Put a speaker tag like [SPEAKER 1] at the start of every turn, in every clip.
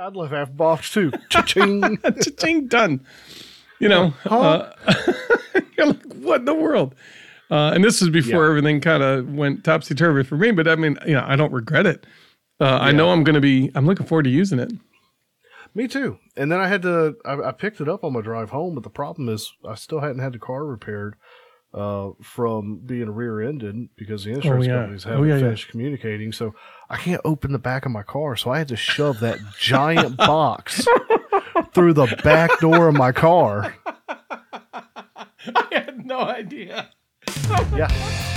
[SPEAKER 1] Yeah, I'd love half a box too. Cha-ching.
[SPEAKER 2] Cha-ching, done. You know,
[SPEAKER 1] Huh?
[SPEAKER 2] uh, you're like, what in the world? Uh, and this was before
[SPEAKER 1] Yeah.
[SPEAKER 2] everything kind of went topsy turvy for me. But I mean, you know, I don't regret it. Uh, I know I'm going to be. I'm looking forward to using it.
[SPEAKER 1] Me too. And then I had to. I, I picked it up on my drive home, but the problem is I still hadn't had the car repaired uh, from being rear-ended because the insurance
[SPEAKER 2] yeah.
[SPEAKER 1] companies
[SPEAKER 2] Oh,
[SPEAKER 1] haven't
[SPEAKER 2] yeah, yeah.
[SPEAKER 1] finished communicating. So I can't open the back of my car, so I had to shove that giant box through the back door of my car.
[SPEAKER 2] I had no idea.
[SPEAKER 1] Yeah.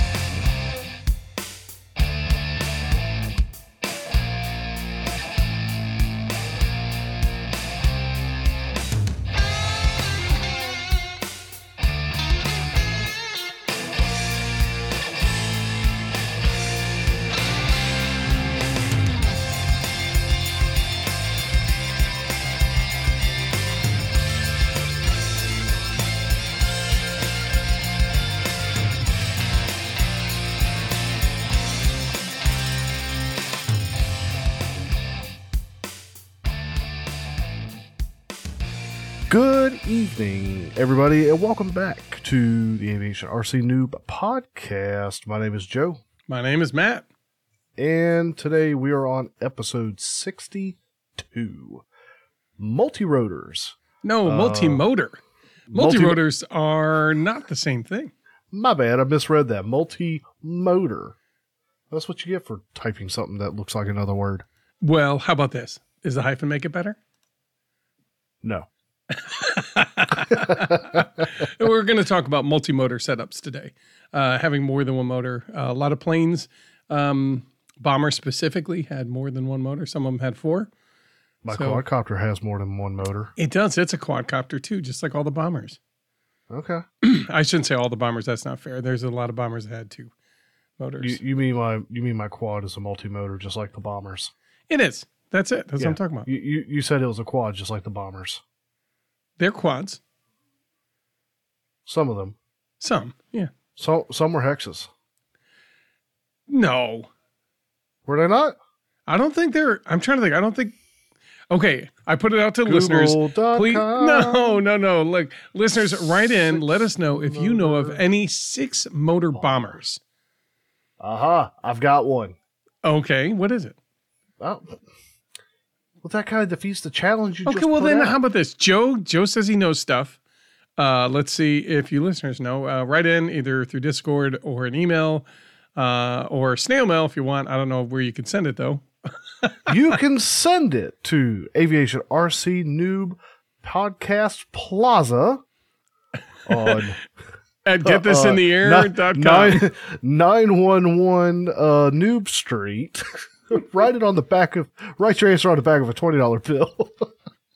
[SPEAKER 1] evening, everybody, and welcome back to the Aviation RC Noob podcast. My name is Joe,
[SPEAKER 2] My name is Matt.
[SPEAKER 1] and today we are on episode 62 Multi Rotors.
[SPEAKER 2] No, multi-motor.
[SPEAKER 1] Uh, multi-
[SPEAKER 2] Multi-rotors are not the same thing.
[SPEAKER 1] My bad, I misread that. Multi motor. That's what you get for typing something that looks like another word.
[SPEAKER 2] Well, how about this? Is the hyphen make it better?
[SPEAKER 1] No.
[SPEAKER 2] We're going to talk about multi-motor setups today. Uh, having more than one motor. Uh, a lot of planes, um, bombers specifically, had more than one motor. Some of them had four.
[SPEAKER 1] My
[SPEAKER 2] So-
[SPEAKER 1] quadcopter has more than one motor.
[SPEAKER 2] It does. It's a quadcopter too, just like all the bombers.
[SPEAKER 1] Okay.
[SPEAKER 2] I shouldn't say all the bombers. That's not fair. There's a lot of bombers that had two motors.
[SPEAKER 1] You, you mean my you mean my quad is a multi motor just like the bombers.
[SPEAKER 2] it is. That's it. That's
[SPEAKER 1] Yeah.
[SPEAKER 2] what I'm talking about.
[SPEAKER 1] You, you you said it was a quad just like the bombers.
[SPEAKER 2] They're quads.
[SPEAKER 1] Some of them.
[SPEAKER 2] Some. Yeah.
[SPEAKER 1] So some were hexes.
[SPEAKER 2] No.
[SPEAKER 1] Were they not?
[SPEAKER 2] I don't think they're. I'm trying to think. I don't think. Okay, I put it out to listeners. Please, no, no, no. Look, listeners, write in. Let us know if you know of any six motor oh. bombers.
[SPEAKER 1] Aha, I've got one.
[SPEAKER 2] Okay, what is it?
[SPEAKER 1] Oh. Well, that kind of defeats the challenge you
[SPEAKER 2] Okay, well then,
[SPEAKER 1] out.
[SPEAKER 2] how about this? Joe. Joe says he knows stuff. Uh, let's see if you listeners know. Uh, write in either through Discord or an email uh, or snail mail if you want. I don't know where you can send it though.
[SPEAKER 1] you can send it to Aviation RC Noob Podcast Plaza on
[SPEAKER 2] At getthisintheair.com.
[SPEAKER 1] nine nine one one uh, Noob Street. Write it on the back of write your answer on the back of a twenty dollar bill.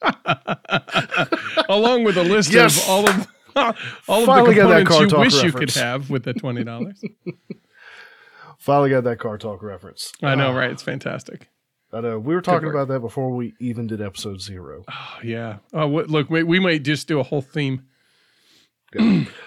[SPEAKER 2] along with a list
[SPEAKER 1] Yes.
[SPEAKER 2] of all of all of the components
[SPEAKER 1] car
[SPEAKER 2] you
[SPEAKER 1] talk
[SPEAKER 2] wish you could have with the twenty dollars.
[SPEAKER 1] Finally got that car talk reference.
[SPEAKER 2] I know,
[SPEAKER 1] Ah,
[SPEAKER 2] right? It's fantastic.
[SPEAKER 1] I know. We were talking about that before we even did episode zero.
[SPEAKER 2] Oh yeah. Oh, what, look, we, we might just do a whole theme.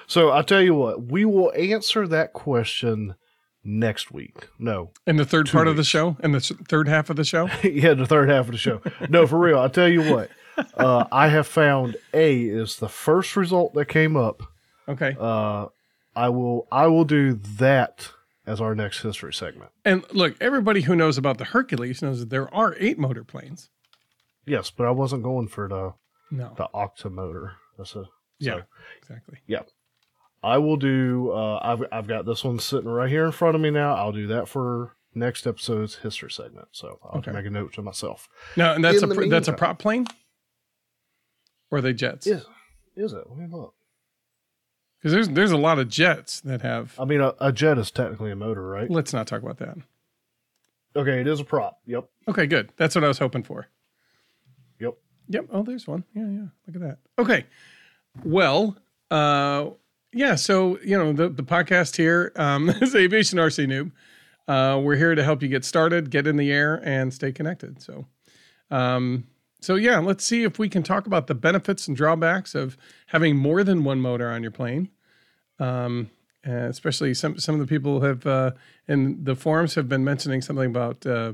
[SPEAKER 1] So I'll tell you what, we will answer that question next week. No,
[SPEAKER 2] In the third part of the show, and the third half of the show.
[SPEAKER 1] yeah, the third half of the show. No, for real. I'll tell you what. Uh, I have found A is the first result that came up.
[SPEAKER 2] Okay.
[SPEAKER 1] Uh, I will I will do that as our next history segment.
[SPEAKER 2] And look, everybody who knows about the Hercules knows that there are eight motor planes.
[SPEAKER 1] Yes, but I wasn't going for the
[SPEAKER 2] No.
[SPEAKER 1] the octomotor. That's a
[SPEAKER 2] Yeah.
[SPEAKER 1] so
[SPEAKER 2] Exactly.
[SPEAKER 1] I will do. Uh, I've I've got this one sitting right here in front of me now. I'll do that for next episode's history segment. So I'll
[SPEAKER 2] Okay.
[SPEAKER 1] make a note to myself.
[SPEAKER 2] No, and that's
[SPEAKER 1] In
[SPEAKER 2] a pr- that's a prop plane. Or are they jets?
[SPEAKER 1] Is is it? Let me look.
[SPEAKER 2] Because there's there's a lot of jets that have.
[SPEAKER 1] I mean, a, a jet is technically a motor, right?
[SPEAKER 2] Let's not talk about that.
[SPEAKER 1] Okay, it is a prop. Yep.
[SPEAKER 2] Okay, good. That's what I was hoping for.
[SPEAKER 1] Yep.
[SPEAKER 2] Yep. Oh, there's one. Yeah, yeah. Look at that. Okay. Well, uh, yeah. So you know the the podcast here um, is Aviation RC Noob. Uh, we're here to help you get started, get in the air, and stay connected. So, um, so yeah, let's see if we can talk about the benefits and drawbacks of having more than one motor on your plane. Um, especially some some of the people have uh, in the forums have been mentioning something about uh,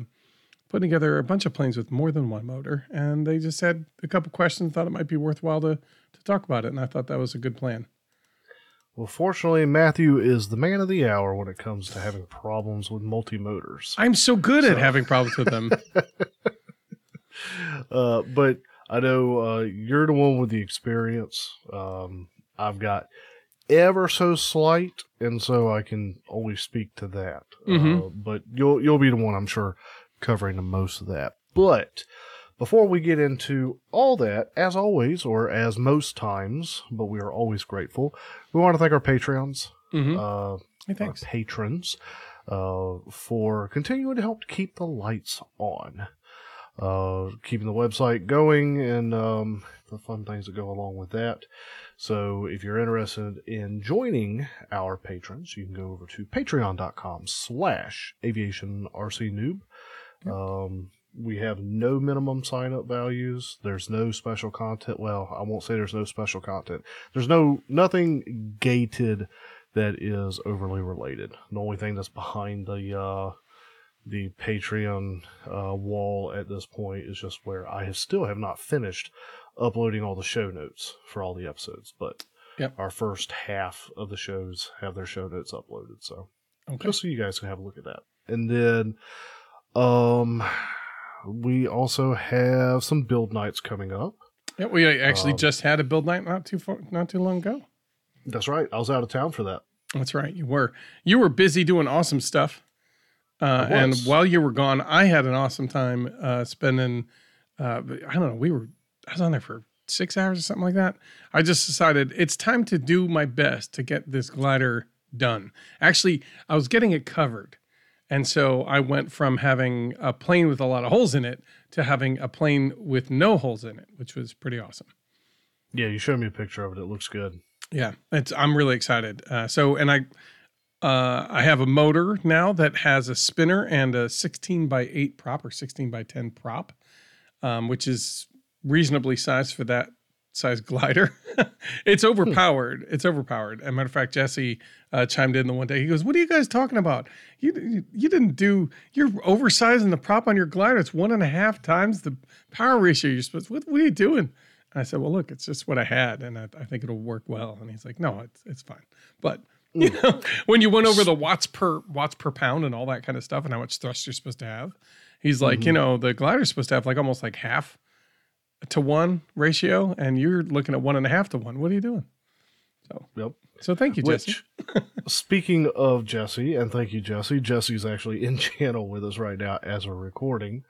[SPEAKER 2] putting together a bunch of planes with more than one motor, and they just had a couple questions. Thought it might be worthwhile to to talk about it, and I thought that was a good plan.
[SPEAKER 1] Well, fortunately, Matthew is the man of the hour when it comes to having problems with multi motors.
[SPEAKER 2] I'm so good at having problems with them.
[SPEAKER 1] uh, but I know uh, you're the one with the experience. Um, I've got ever so slight, and so I can only speak to that.
[SPEAKER 2] Mhm.
[SPEAKER 1] Uh, but you'll you'll be the one, I'm sure, covering the most of that. But before we get into all that, as always, or as most times, but we are always grateful, we want to thank our Patreons,
[SPEAKER 2] hmm
[SPEAKER 1] uh,
[SPEAKER 2] Hey,
[SPEAKER 1] our
[SPEAKER 2] thanks.
[SPEAKER 1] patrons, uh, for continuing to help keep the lights on, uh, keeping the website going, and um, the fun things that go along with that. So, if you're interested in joining our patrons, you can go over to patreon.com slash aviation RC noob. Um, we have no minimum sign up values. There's no special content. Well, I won't say there's no special content. There's no nothing gated that is overly related. The only thing that's behind the uh, the Patreon uh, wall at this point is just where I have still have not finished uploading all the show notes for all the episodes, but
[SPEAKER 2] Yep.
[SPEAKER 1] our first half of the shows have their show notes uploaded. So
[SPEAKER 2] Okay.
[SPEAKER 1] just so you guys can have a look at that. And then um we also have some build nights coming up.
[SPEAKER 2] Yeah, we actually
[SPEAKER 1] Um,
[SPEAKER 2] just had a build night not too far, not too long ago.
[SPEAKER 1] That's right. I was out of town for that.
[SPEAKER 2] That's right. You were you were busy doing awesome stuff. Uh, and while you were gone, I had an awesome time uh, spending. Uh, I don't know. We were. I was on there for six hours or something like that. I just decided it's time to do my best to get this glider done. Actually, I was getting it covered, and so I went from having a plane with a lot of holes in it to having a plane with no holes in it, which was pretty awesome.
[SPEAKER 1] Yeah, you showed me a picture of it. It looks good.
[SPEAKER 2] Yeah, it's I'm really excited. Uh, so, and I, uh, I have a motor now that has a spinner and a 16 by 8 prop or 16 by 10 prop, um, which is reasonably sized for that size glider. it's hmm. overpowered. It's overpowered. As a matter of fact, Jesse uh, chimed in the one day. He goes, "What are you guys talking about? You you, didn't do. You're oversizing the prop on your glider. It's one and a half times the power ratio. You're supposed. What what are you doing?" And I said, "Well, look, it's just what I had, and I, I think it'll work well." And he's like, "No, it's it's fine." But you hmm. know, when you went over the watts per watts per pound and all that kind of stuff, and how much thrust you're supposed to have, he's like, you mm-hmm. know, the glider's supposed to have like almost like half to one ratio, and you're looking at one and a half to one. What are you doing?
[SPEAKER 1] So yep.
[SPEAKER 2] So thank you, Jesse.
[SPEAKER 1] Which, speaking of Jesse, and thank you, Jesse. Jesse's actually in channel with us right now as we're recording.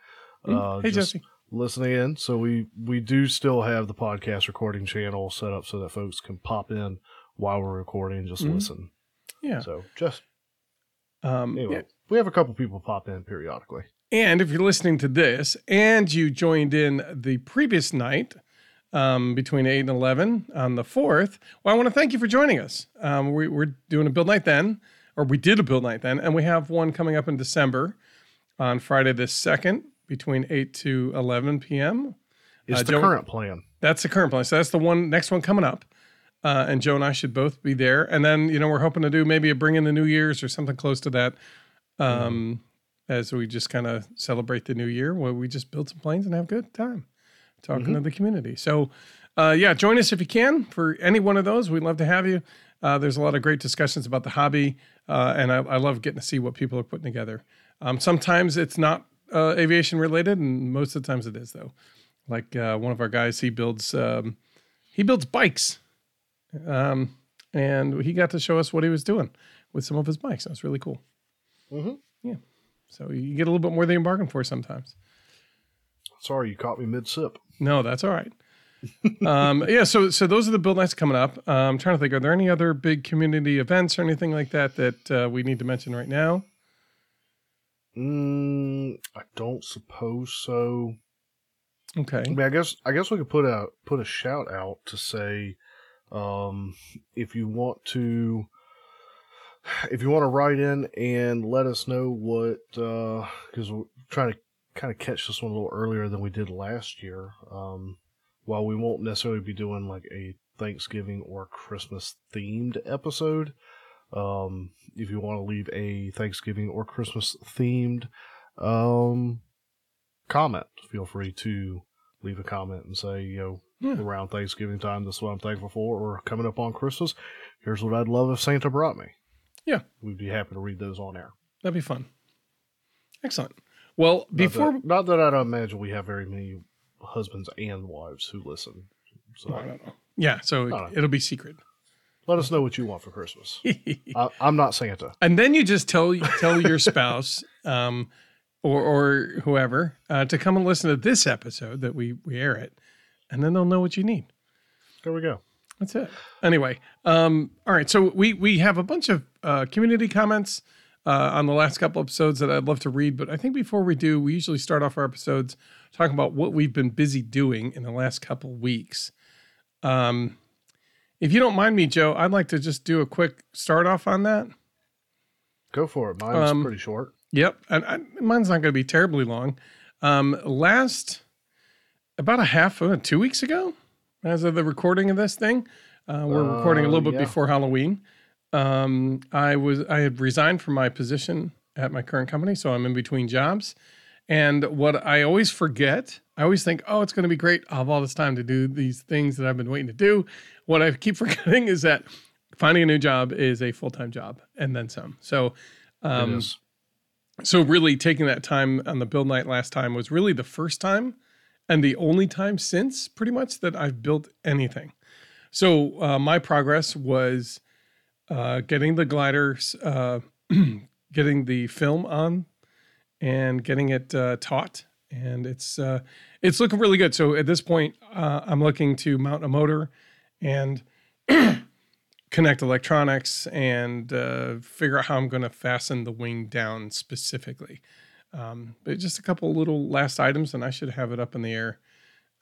[SPEAKER 1] Uh,
[SPEAKER 2] hey,
[SPEAKER 1] just
[SPEAKER 2] Jesse.
[SPEAKER 1] listening in. So we we do still have the podcast recording channel set up so that folks can pop in while we're recording and just
[SPEAKER 2] Mhm.
[SPEAKER 1] listen.
[SPEAKER 2] Yeah.
[SPEAKER 1] So just
[SPEAKER 2] Um,
[SPEAKER 1] anyway,
[SPEAKER 2] yeah.
[SPEAKER 1] we have a couple people pop in periodically.
[SPEAKER 2] And if you're listening to this and you joined in the previous night um, between 8 and 11 on the 4th, well, I want to thank you for joining us. Um, we, we're doing a build night then, or we did a build night then, and we have one coming up in December on Friday the 2nd between 8 to 11 p.m.
[SPEAKER 1] It's
[SPEAKER 2] Uh,
[SPEAKER 1] the
[SPEAKER 2] Joe-
[SPEAKER 1] current plan.
[SPEAKER 2] That's the current plan. So that's the one next one coming up. Uh, and Joe and I should both be there. And then, you know, we're hoping to do maybe a bring in the New Year's or something close to that. Um, as we just kind of celebrate the new year where we just build some planes and have a good time talking to the community. So, uh, yeah, join us if you can for any one of those. We'd love to have you. Uh, there's a lot of great discussions about the hobby, uh, and I, I love getting to see what people are putting together. Um, sometimes it's not uh, aviation related, and most of the times it is, though. Like uh, one of our guys, he builds um, he builds bikes, um, and he got to show us what he was doing with some of his bikes. That was really cool.
[SPEAKER 1] Mhm.
[SPEAKER 2] So you get a little bit more than you bargain for sometimes.
[SPEAKER 1] Sorry, you caught me mid sip.
[SPEAKER 2] No, that's all right. um, yeah, so so those are the build nights coming up. Uh, I'm trying to think, are there any other big community events or anything like that that uh, we need to mention right now?
[SPEAKER 1] Mm, I don't suppose so.
[SPEAKER 2] Okay.
[SPEAKER 1] I mean, I guess I guess we could put a put a shout out to say, um, if you want to, if you want to write in and let us know what, because we're trying to kind of catch this one a little earlier than we did last year. Um, while we won't necessarily be doing like a Thanksgiving or Christmas themed episode, um, if you want to leave a Thanksgiving or Christmas themed, um, comment. Feel free to leave a comment and say, you know,
[SPEAKER 2] Yeah.
[SPEAKER 1] around Thanksgiving time, this is what I'm thankful for, or coming up on Christmas, here's what I'd love if Santa brought me.
[SPEAKER 2] Yeah.
[SPEAKER 1] We'd be happy to read those on air.
[SPEAKER 2] That'd be fun. Excellent. Well,
[SPEAKER 1] Not
[SPEAKER 2] before
[SPEAKER 1] that, not that I don't imagine we have very many husbands and wives who listen. So
[SPEAKER 2] I don't know. Yeah, so
[SPEAKER 1] Oh.
[SPEAKER 2] it'll be secret.
[SPEAKER 1] let us know what you want for Christmas. I, I'm not Santa.
[SPEAKER 2] and then you just tell tell your spouse um, or or whoever uh, to come and listen to this episode that we we air it, and then they'll know what you need.
[SPEAKER 1] There we go.
[SPEAKER 2] That's it. Anyway, um, all right. So we we have a bunch of uh, community comments uh, on the last couple episodes that I'd love to read, but I think before we do, we usually start off our episodes talking about what we've been busy doing in the last couple weeks. Um, if you don't mind me, Joe, I'd like to just do a quick start off on that.
[SPEAKER 1] Go for it. Mine's
[SPEAKER 2] Um,
[SPEAKER 1] pretty short.
[SPEAKER 2] Yep, and I, mine's not going to be terribly long. Um, last about a half, uh, two weeks ago, as of the recording of this thing, uh, we're recording a
[SPEAKER 1] Uh,
[SPEAKER 2] little bit
[SPEAKER 1] yeah.
[SPEAKER 2] before Halloween. Um, I was I had resigned from my position at my current company, so I'm in between jobs. And what I always forget, I always think, oh, it's going to be great. I'll have all this time to do these things that I've been waiting to do. What I keep forgetting is that finding a new job is a full time job and then some. So, um, so really taking that time on the build night last time was really the first time and the only time since pretty much that I've built anything. So uh, my progress was uh, getting the gliders, uh, getting the film on, and getting it uh, taut, and it's uh, it's looking really good. So at this point, uh, I'm looking to mount a motor and connect electronics and figure out how I'm going to fasten the wing down specifically. Um, but just a couple little last items, and I should have it up in the air.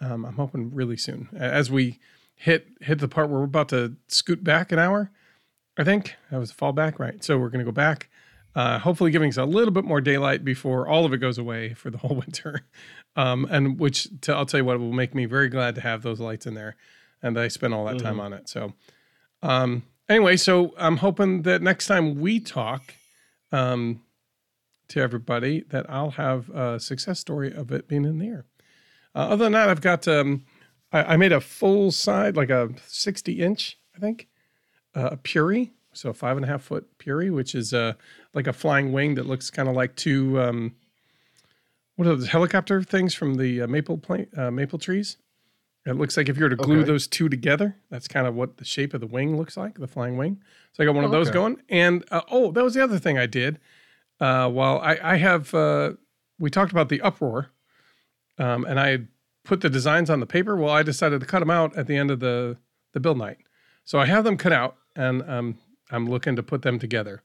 [SPEAKER 2] Um, I'm hoping really soon as we hit hit the part where we're about to scoot back an hour. I think that was a fallback, right? So we're going to go back, uh, hopefully giving us a little bit more daylight before all of it goes away for the whole winter. Um, and which i I'll tell you what will make me very glad to have those lights in there, and I spent all that time on it. So um, anyway, so I'm hoping that next time we talk um, to everybody, that I'll have a success story of it being in there. Uh, other than that, I've got um, I, I made a full side, like a 60 inch, I think, uh, a Puri, so a five and a half foot Puri, which is uh, like a flying wing that looks kind of like two um, what are those helicopter things from the uh, maple plant, uh, maple trees. It looks like if you were to glue
[SPEAKER 1] Okay.
[SPEAKER 2] those two together, that's kind of what the shape of the wing looks like, the flying wing. So I got one of those
[SPEAKER 1] Okay.
[SPEAKER 2] going. And uh, oh, that was the other thing I did. Uh, while I, I have, uh, we talked about the uproar, um, and I put the designs on the paper. Well, I decided to cut them out at the end of the the build night. So I have them cut out, and um, I'm looking to put them together.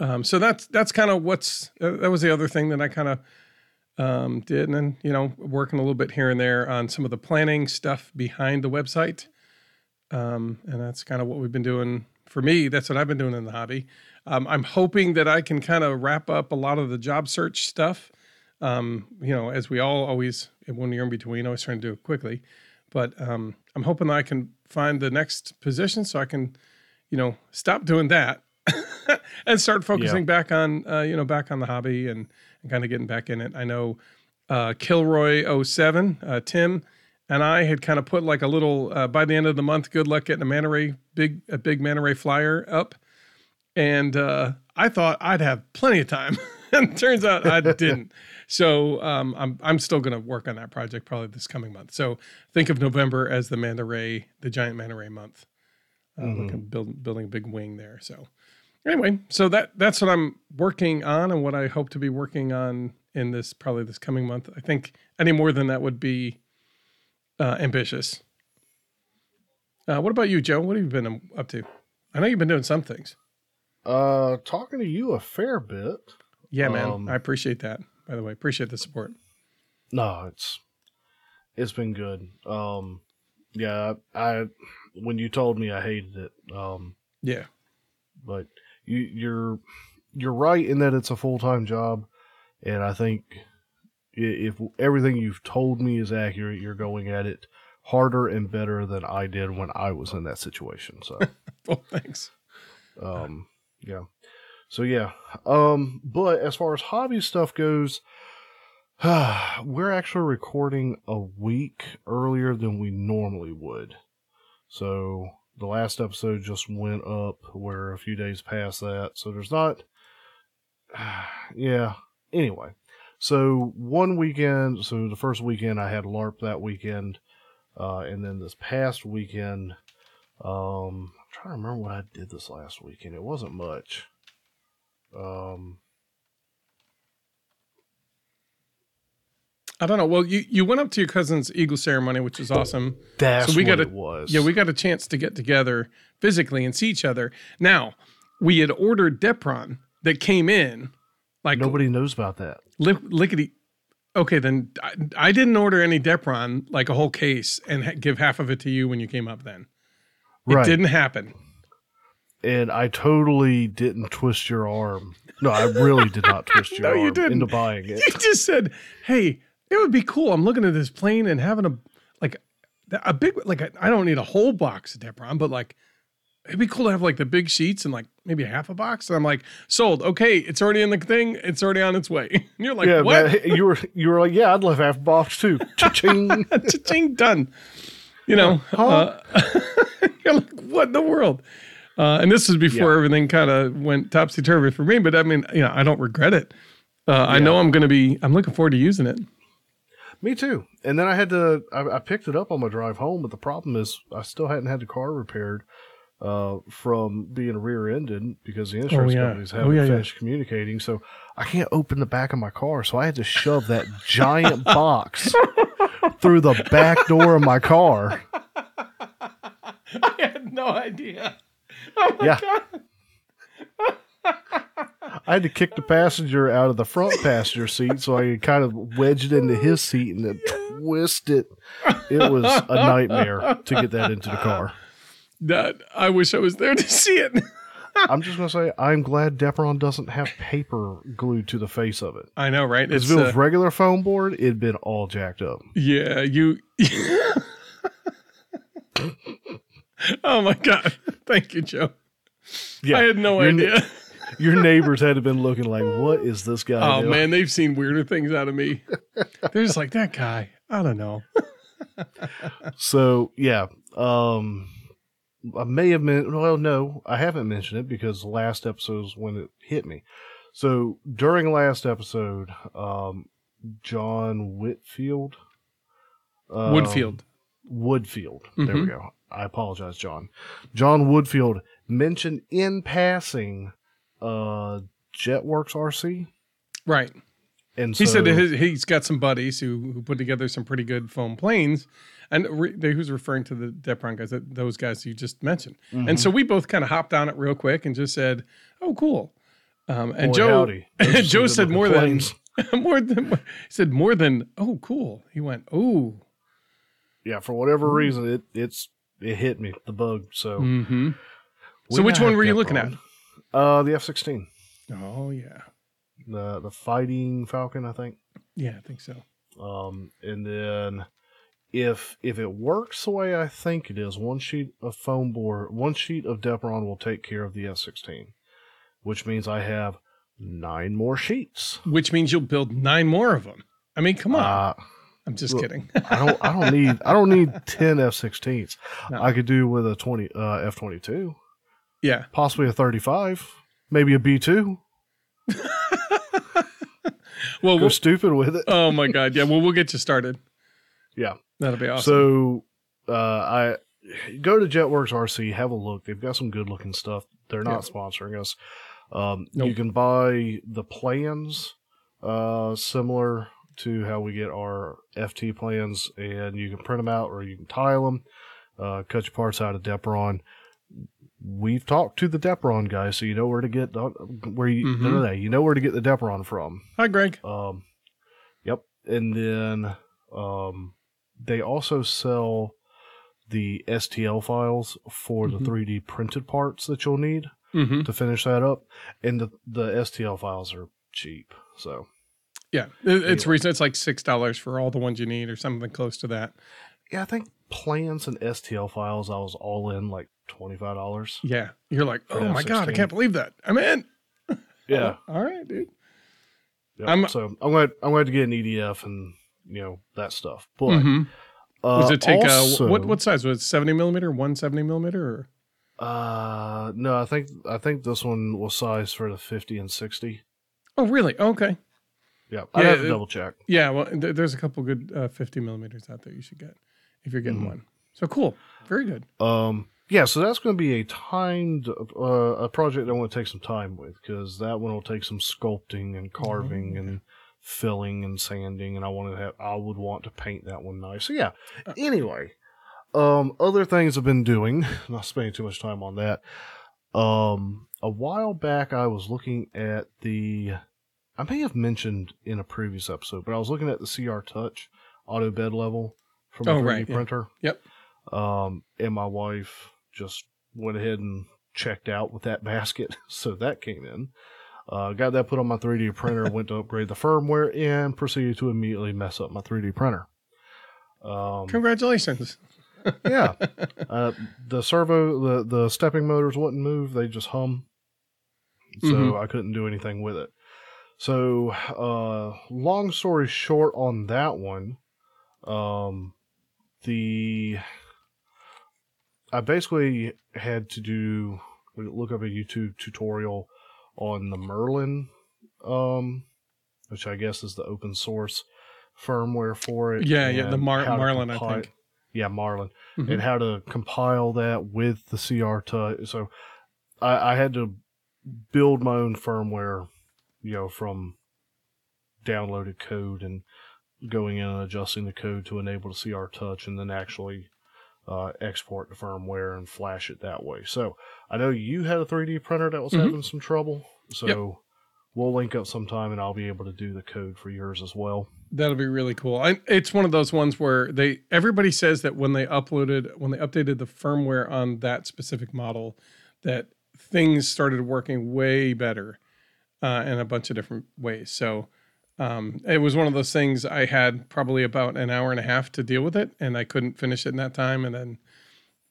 [SPEAKER 2] Um, so that's that's kind of what's uh, that was the other thing that I kind of um, did, and then you know working a little bit here and there on some of the planning stuff behind the website, um, and that's kind of what we've been doing for me. That's what I've been doing in the hobby. Um, I'm hoping that I can kind of wrap up a lot of the job search stuff. Um, you know, as we all always when you're in between, always trying to do it quickly. But um, I'm hoping that I can find the next position so I can, you know, stop doing that and start focusing back on, uh, you know, back on the hobby and, and kind of getting back in it. I know uh, Kilroy 07, uh, Tim and I had kind of put like a little, uh, by the end of the month, good luck getting a manta ray, big, a big manta ray flyer up. And uh, I thought I'd have plenty of time. and turns out I didn't. So um, I'm I'm still going to work on that project probably this coming month. So think of November as the manta ray, the giant manta ray month. Uh,
[SPEAKER 1] Mhm.
[SPEAKER 2] Looking build, building a big wing there. So anyway, so that that's what I'm working on and what I hope to be working on in this probably this coming month. I think any more than that would be uh, ambitious. Uh, what about you, Joe? What have you been up to? I know you've been doing some things.
[SPEAKER 1] Uh, talking to you a fair bit.
[SPEAKER 2] Yeah, man.
[SPEAKER 1] Um,
[SPEAKER 2] I appreciate that. By the way, appreciate the support.
[SPEAKER 1] No, it's it's been good. Um, yeah, I when you told me I hated it. Um,
[SPEAKER 2] Yeah.
[SPEAKER 1] but you you're you're right in that it's a full time job, and I think if everything you've told me is accurate, you're going at it harder and better than I did when I was in that situation. So.
[SPEAKER 2] Well, thanks.
[SPEAKER 1] Um, yeah. So yeah. Um, but as far as hobby stuff goes, we're actually recording a week earlier than we normally would. So the last episode just went up. We're a few days past that. So there's not. yeah. Anyway, so one weekend, so the first weekend I had LARP that weekend. Uh, and then this past weekend, um, trying to remember what I did this last weekend. It wasn't much. Um,
[SPEAKER 2] I don't know. Well, you, you went up to your cousin's eagle ceremony, which was awesome.
[SPEAKER 1] that's
[SPEAKER 2] So we
[SPEAKER 1] what
[SPEAKER 2] gotta-
[SPEAKER 1] it was.
[SPEAKER 2] Yeah, we got a chance to get together physically and see each other. Now, we had ordered Depron that came in like
[SPEAKER 1] Nobody knows about that.
[SPEAKER 2] li- lickety. Okay, then I, I didn't order any Depron, like a whole case, and ha- give half of it to you when you came up. Then it didn't happen.
[SPEAKER 1] and I totally didn't twist your arm. No, I really did not twist your
[SPEAKER 2] No, you
[SPEAKER 1] arm
[SPEAKER 2] didn't.
[SPEAKER 1] into buying it.
[SPEAKER 2] You just said, "Hey, it would be cool. I'm looking at this plane and having a like a big like I don't need a whole box of Depron, but like it'd be cool to have like the big sheets and like maybe half a box." And I'm like, "Sold. Okay, it's already in the thing. It's already on its way." And you're like,
[SPEAKER 1] yeah,
[SPEAKER 2] "What?"
[SPEAKER 1] man, you were you were like, yeah, I'd love half a box too. Cha-ching.
[SPEAKER 2] Cha-ching, done. You know,
[SPEAKER 1] Huh?
[SPEAKER 2] uh, you're like, what in the world? Uh, and this was before
[SPEAKER 1] Yeah.
[SPEAKER 2] everything kind of went topsy turvy for me. But I mean, you know, I don't regret it. Uh, I know I'm going to be. I'm looking forward to using it.
[SPEAKER 1] Me too. And then I had to. I, I picked it up on my drive home, but the problem is I still hadn't had the car repaired uh, from being rear-ended because the insurance
[SPEAKER 2] Oh, yeah.
[SPEAKER 1] companies
[SPEAKER 2] Oh,
[SPEAKER 1] haven't
[SPEAKER 2] yeah, yeah.
[SPEAKER 1] finished communicating. So I can't open the back of my car. So I had to shove that giant box through the back door of my car.
[SPEAKER 2] I had no idea. Oh my
[SPEAKER 1] Yeah.
[SPEAKER 2] god!
[SPEAKER 1] I had to kick the passenger out of the front passenger seat so I could kind of wedge it into his seat and then twist it. It was a nightmare to get that into the car.
[SPEAKER 2] That I wish I was there to see it.
[SPEAKER 1] I'm just gonna say I'm glad Depron doesn't have paper glued to the face of it.
[SPEAKER 2] I know, right?
[SPEAKER 1] If
[SPEAKER 2] It's
[SPEAKER 1] it was
[SPEAKER 2] uh,
[SPEAKER 1] regular foam board, it'd been all jacked up.
[SPEAKER 2] yeah. You. oh my god! Thank you, Joe.
[SPEAKER 1] Yeah,
[SPEAKER 2] I had no
[SPEAKER 1] your ne-
[SPEAKER 2] idea.
[SPEAKER 1] Your neighbors had to been looking like, "What is this guy?"
[SPEAKER 2] Oh
[SPEAKER 1] doing?"
[SPEAKER 2] man, they've seen weirder things out of me. They're just like that guy. I don't know.
[SPEAKER 1] So yeah, um, I may have been. Well, no, I haven't mentioned it because last episode is when it hit me. So during last episode, um, John Whitfield, um,
[SPEAKER 2] Woodfield.
[SPEAKER 1] Woodfield. There we
[SPEAKER 2] Mhm.
[SPEAKER 1] go. I apologize, John. John Woodfield mentioned in passing uh, Jetworks RC,
[SPEAKER 2] Right.
[SPEAKER 1] And
[SPEAKER 2] He said his, he's got some buddies who, who put together some pretty good foam planes, and re, they, who's referring to the Depron guys, that, those guys you just mentioned.
[SPEAKER 1] Mhm.
[SPEAKER 2] And so we both kind of hopped on it real quick and just said, "Oh, cool." Um, and
[SPEAKER 1] Boy,
[SPEAKER 2] Joe,
[SPEAKER 1] howdy. Those are some
[SPEAKER 2] Joe said more
[SPEAKER 1] planes.
[SPEAKER 2] than more than he said more than oh, cool. He went, "Oh,
[SPEAKER 1] yeah, for whatever reason, it it's it hit me the bug. So,
[SPEAKER 2] mm-hmm. So which one were you looking at?
[SPEAKER 1] Uh, the F sixteen.
[SPEAKER 2] Oh yeah,
[SPEAKER 1] the the fighting Falcon, I think.
[SPEAKER 2] yeah, I think so.
[SPEAKER 1] Um, and then if if it works the way I think it is, one sheet of foam board, one sheet of Depron will take care of the F sixteen, which means I have nine more sheets.
[SPEAKER 2] Which means you'll build nine more of them. I mean, come on.
[SPEAKER 1] Uh,
[SPEAKER 2] I'm just
[SPEAKER 1] look,
[SPEAKER 2] kidding.
[SPEAKER 1] I don't I don't need I don't need ten F sixteens.
[SPEAKER 2] No.
[SPEAKER 1] I could do with a twenty uh, F twenty two,
[SPEAKER 2] yeah.
[SPEAKER 1] possibly a thirty five, maybe a B two.
[SPEAKER 2] Well,
[SPEAKER 1] Go
[SPEAKER 2] we'll
[SPEAKER 1] stupid with it.
[SPEAKER 2] oh my god. Yeah. Well, we'll get you started.
[SPEAKER 1] Yeah.
[SPEAKER 2] That'll be awesome.
[SPEAKER 1] So uh, I go to Jetworks RC, have a look. They've got some good looking stuff. They're not sponsoring us. Um, You can buy the plans uh, similar to how we get our FT plans, and you can print them out or you can tile them, uh, cut your parts out of Depron. We've talked to the Depron guys, so you know where to get where you
[SPEAKER 2] Mhm.
[SPEAKER 1] no, no, no, you know where to get the Depron from.
[SPEAKER 2] Hi, Greg.
[SPEAKER 1] Um, yep. And then um, they also sell the STL files for
[SPEAKER 2] Mhm.
[SPEAKER 1] the 3D printed parts that you'll need
[SPEAKER 2] Mm-hmm.
[SPEAKER 1] to finish that up. And the, the STL files are cheap. So,
[SPEAKER 2] Yeah. It- It's
[SPEAKER 1] Anyway.
[SPEAKER 2] reason it's like six dollars for all the ones you need, or something close to that.
[SPEAKER 1] yeah, I think plans and STL files, I was all in like $25.
[SPEAKER 2] Yeah. You're like, oh my god, I can't believe that. I'm in.
[SPEAKER 1] Yeah.
[SPEAKER 2] All right, dude.
[SPEAKER 1] Yep.
[SPEAKER 2] I'm-
[SPEAKER 1] so I'm glad I'm glad to get an EDF and you know that stuff. But
[SPEAKER 2] Mhm.
[SPEAKER 1] uh,
[SPEAKER 2] Does it take
[SPEAKER 1] also,
[SPEAKER 2] uh, what what size was it? Seventy millimeter, one seventy millimeter, or
[SPEAKER 1] Uh, no, I think I think this one was sized for the 50 and 60.
[SPEAKER 2] oh really? Okay,
[SPEAKER 1] Yeah, I
[SPEAKER 2] Yeah,
[SPEAKER 1] have to double check.
[SPEAKER 2] yeah. Well, th- there's a couple good uh, fifty millimeters out there you should get if you're getting
[SPEAKER 1] Mhm.
[SPEAKER 2] one. So cool, very good.
[SPEAKER 1] Um, yeah, so that's going to be a timed uh, a project I want to take some time with because that one will take some sculpting and carving
[SPEAKER 2] Oh,
[SPEAKER 1] and filling and sanding, and I want to have I would want to paint that one nice. So yeah.
[SPEAKER 2] Uh,
[SPEAKER 1] Anyway, um, other things I've been doing, not spending too much time on that. Um, a while back I was looking at the. I may have mentioned in a previous episode, but I was looking at the CR Touch auto bed level from a
[SPEAKER 2] Oh,
[SPEAKER 1] 3D
[SPEAKER 2] right, yeah.
[SPEAKER 1] printer.
[SPEAKER 2] Yep.
[SPEAKER 1] Um, and my wife just went ahead and checked out with that basket, so that came in. Uh, got that put on my 3D printer, went to upgrade the firmware, and proceeded to immediately mess up my 3D printer. Um,
[SPEAKER 2] Congratulations.
[SPEAKER 1] yeah, uh, the servo, the the stepping motors wouldn't move; they just hum. So
[SPEAKER 2] Mhm.
[SPEAKER 1] I couldn't do anything with it. So, uh, long story short, on that one, um, the I basically had to do look up a YouTube tutorial on the Merlin, um, which I guess is the open source firmware for it.
[SPEAKER 2] Yeah, yeah, the Mar-
[SPEAKER 1] to
[SPEAKER 2] Marlin, I think.
[SPEAKER 1] Yeah, Marlin,
[SPEAKER 2] Mhm.
[SPEAKER 1] and how to compile that with the CR touch. So I, I had to build my own firmware, you know, from downloaded code and going in and adjusting the code to enable the CR touch, and then actually uh, export the firmware and flash it that way. So I know you had a 3D printer that was
[SPEAKER 2] Mhm.
[SPEAKER 1] having some trouble, so
[SPEAKER 2] Yep.
[SPEAKER 1] we'll link up sometime, and I'll be able to do the code for yours as well.
[SPEAKER 2] That'll be really cool. I, it's one of those ones where they everybody says that when they uploaded when they updated the firmware on that specific model, that things started working way better uh, in a bunch of different ways. So um, it was one of those things I had probably about an hour and a half to deal with it, and I couldn't finish it in that time. And then,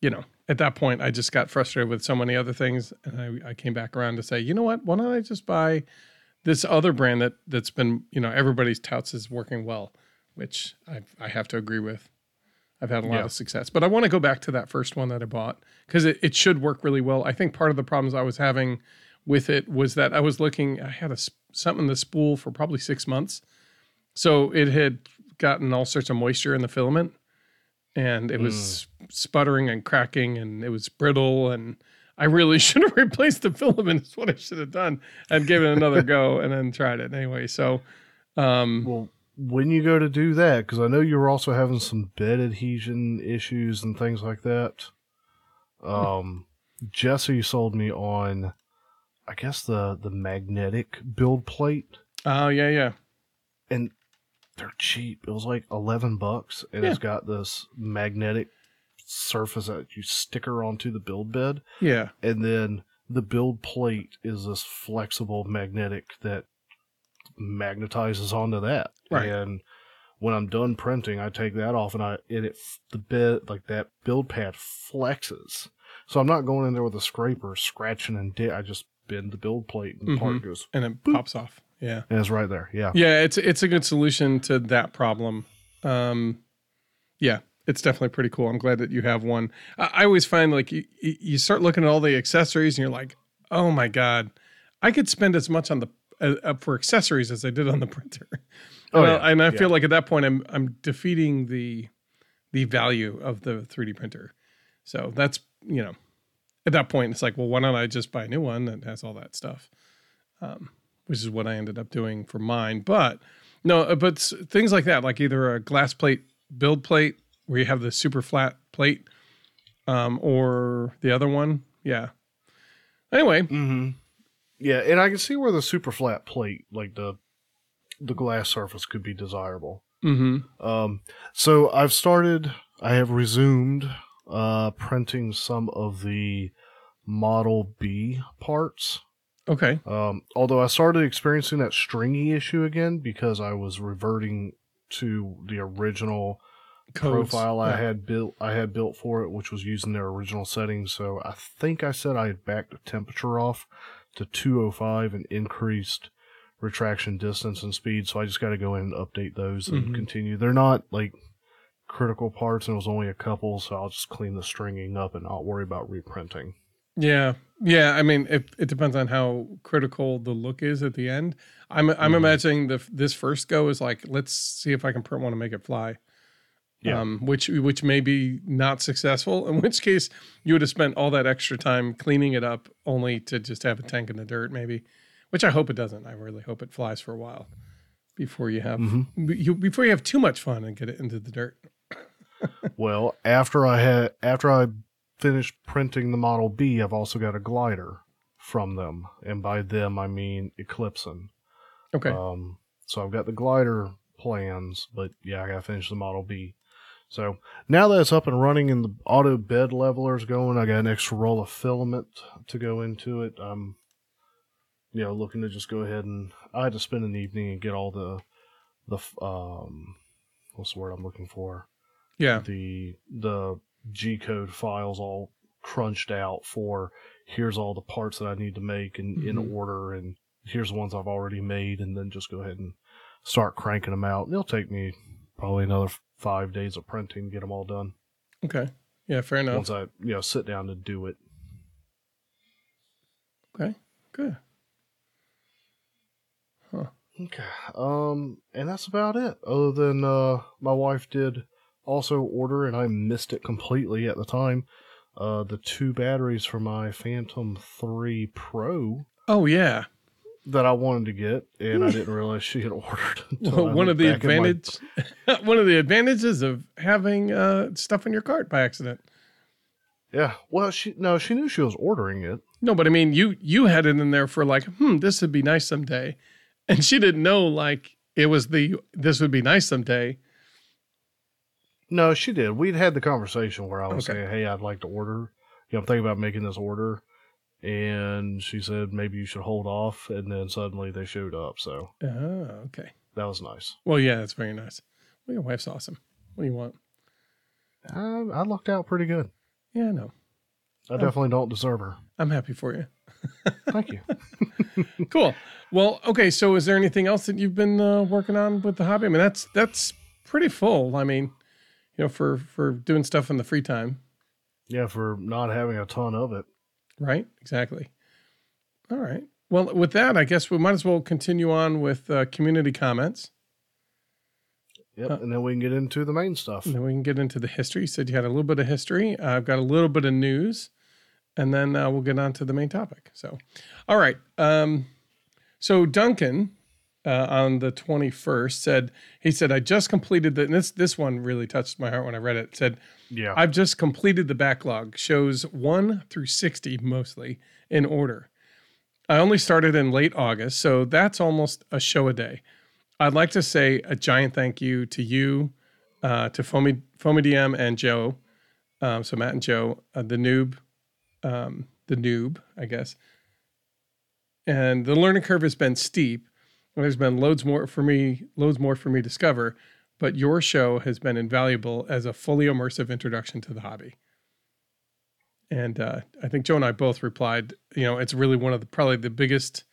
[SPEAKER 2] you know, at that point, I just got frustrated with so many other things, and I, I came back around to say, you know what? Why don't I just buy this other brand that that's been you know everybody's touts is working well, which I I have to agree with. I've had a lot
[SPEAKER 1] Yeah.
[SPEAKER 2] of success, but I want to go back to that first one that I bought because it, it should work really well. I think part of the problems I was having with it was that I was looking. I had a s- something in the spool for probably six months, so it had gotten all sorts of moisture in the filament, and it was sputtering and cracking, and it was brittle and. I really should have replaced the filament. Is what I should have done. and gave it another go and then tried it anyway. So, um,
[SPEAKER 1] Well, when you go to do that, because I know you were also having some bed adhesion issues and things like that. Um, Jesse sold me on, I guess the the magnetic build plate,
[SPEAKER 2] oh yeah, yeah,
[SPEAKER 1] and they're cheap. It was like eleven bucks, and it's got this magnetic surface that you sticker onto the build bed,
[SPEAKER 2] yeah.
[SPEAKER 1] and then the build plate is this flexible magnetic that magnetizes onto that.
[SPEAKER 2] Right.
[SPEAKER 1] And when I'm done printing, I take that off and I and it the bed like that build pad flexes. So I'm not going in there with a scraper scratching and di- I just bend the build plate and the part goes
[SPEAKER 2] And it pops off. Yeah,
[SPEAKER 1] and it's right there. Yeah.
[SPEAKER 2] yeah. It's it's a good solution to that problem. Um, yeah, it's definitely pretty cool. I'm glad that you have one. I, I always find like you you start looking at all the accessories and you're like, oh my god, I could spend as much on the uh, uh, for accessories as I did on the printer.
[SPEAKER 1] Oh,
[SPEAKER 2] and, I,
[SPEAKER 1] yeah,
[SPEAKER 2] and I
[SPEAKER 1] yeah.
[SPEAKER 2] feel like at that point I'm I'm defeating the the value of the 3D printer. So that's you know, at that point it's like, well, why don't I just buy a new one that has all that stuff, um, which is what I ended up doing for mine. But no, uh, but things like that, like either a glass plate build plate where you have the super flat plate, um, or the other one, yeah. Anyway,
[SPEAKER 1] Mm-hmm. Yeah, and I can see where the super flat plate, like the the glass surface, could be desirable.
[SPEAKER 2] hmm
[SPEAKER 1] Um, so I've started. I have resumed uh, printing some of the Model B parts.
[SPEAKER 2] okay,
[SPEAKER 1] Um, although I started experiencing that stringy issue again because I was reverting to the original
[SPEAKER 2] Codes.
[SPEAKER 1] profile I had built. I had built for it, which was using their original settings. So I think I said I had backed the temperature off to 205 and increased retraction distance and speed. So I just got to go in and update those and
[SPEAKER 2] Mhm.
[SPEAKER 1] continue. They're not like critical parts, and it was only a couple, so I'll just clean the stringing up and not worry about reprinting.
[SPEAKER 2] Yeah, yeah. I mean, it, it depends on how critical the look is at the end. I'm I'm
[SPEAKER 1] Mhm.
[SPEAKER 2] imagining the this first go is like, let's see if I can print one to make it fly.
[SPEAKER 1] Yeah.
[SPEAKER 2] Um, which which may be not successful. In which case, you would have spent all that extra time cleaning it up, only to just have a tank in the dirt, maybe. Which I hope it doesn't. I really hope it flies for a while before you have
[SPEAKER 1] Mhm.
[SPEAKER 2] you before you have too much fun and get it into the dirt.
[SPEAKER 1] Well, after I had after I finished printing the Model B, I've also got a glider from them, and by them I mean Eclipson.
[SPEAKER 2] Okay.
[SPEAKER 1] Um, so I've got the glider plans, but yeah, I gotta finish the Model B. So now that it's up and running and the auto bed leveler is going, I got an extra roll of filament to go into it. I'm, you know, looking to just go ahead and I had to spend an evening and get all the, the um, what's the word I'm looking for?
[SPEAKER 2] Yeah.
[SPEAKER 1] the the G code files all crunched out for here's all the parts that I need to make in,
[SPEAKER 2] Mhm.
[SPEAKER 1] in order and here's the ones I've already made and then just go ahead and start cranking them out. And it'll take me probably another five days of printing to get them all done
[SPEAKER 2] Okay. Yeah. Fair enough.
[SPEAKER 1] once I you know sit down to do it.
[SPEAKER 2] Okay. Good.
[SPEAKER 1] Okay. Um, and that's about it. Other than uh, my wife did also order, and I missed it completely at the time. Uh, the two batteries for my Phantom Three Pro
[SPEAKER 2] Oh yeah.
[SPEAKER 1] that I wanted to get, and I didn't realize she had ordered. until I
[SPEAKER 2] one of the
[SPEAKER 1] in my-
[SPEAKER 2] one of the advantages of having uh, stuff in your cart by accident.
[SPEAKER 1] yeah. Well, she no, she knew she was ordering it.
[SPEAKER 2] No, but I mean, you you had it in there for like, hmm, this would be nice someday, and she didn't know like it was the this would be nice someday.
[SPEAKER 1] No, she did. We'd had the conversation where I was
[SPEAKER 2] Okay.
[SPEAKER 1] saying, "Hey, I'd like to order. You know, I'm thinking about making this order." And she said maybe you should hold off, and then suddenly they showed up. So
[SPEAKER 2] Oh, okay.
[SPEAKER 1] that was nice.
[SPEAKER 2] Well, yeah, that's very nice. Well, your wife's awesome. What do you want?
[SPEAKER 1] I, I lucked out pretty good.
[SPEAKER 2] Yeah, I know.
[SPEAKER 1] I definitely don't deserve her.
[SPEAKER 2] I'm happy for you.
[SPEAKER 1] Thank you.
[SPEAKER 2] Cool. Well, okay. So, is there anything else that you've been uh, working on with the hobby? I mean, that's that's pretty full. I mean, you know, for for doing stuff in the free time,
[SPEAKER 1] yeah, for not having a ton of it.
[SPEAKER 2] right? Exactly. All right. Well, with that, I guess we might as well continue on with uh, community comments.
[SPEAKER 1] Yep.
[SPEAKER 2] Uh,
[SPEAKER 1] and then we can get into the main stuff.
[SPEAKER 2] And then we can get into the history. You said you had a little bit of history. Uh, I've got a little bit of news, and then uh, we'll get on to the main topic. So, all right. Um, so Duncan uh, on the twenty first said he said I just completed the. And this this one really touched my heart when I read it. it said
[SPEAKER 1] Yeah.
[SPEAKER 2] I've just completed the backlog. Shows one through sixty mostly in order. I only started in late August, so that's almost a show a day. I'd like to say a giant thank you to you, uh, to Foamy, Foamy DM and Joe. Um, so Matt and Joe, uh, the noob, um, the noob, I guess. And the learning curve has been steep. There's been loads more for me, loads more for me to discover. But your show has been invaluable as a fully immersive introduction to the hobby. And uh, I think Joe and I both replied, you know, it's really one of the probably the biggest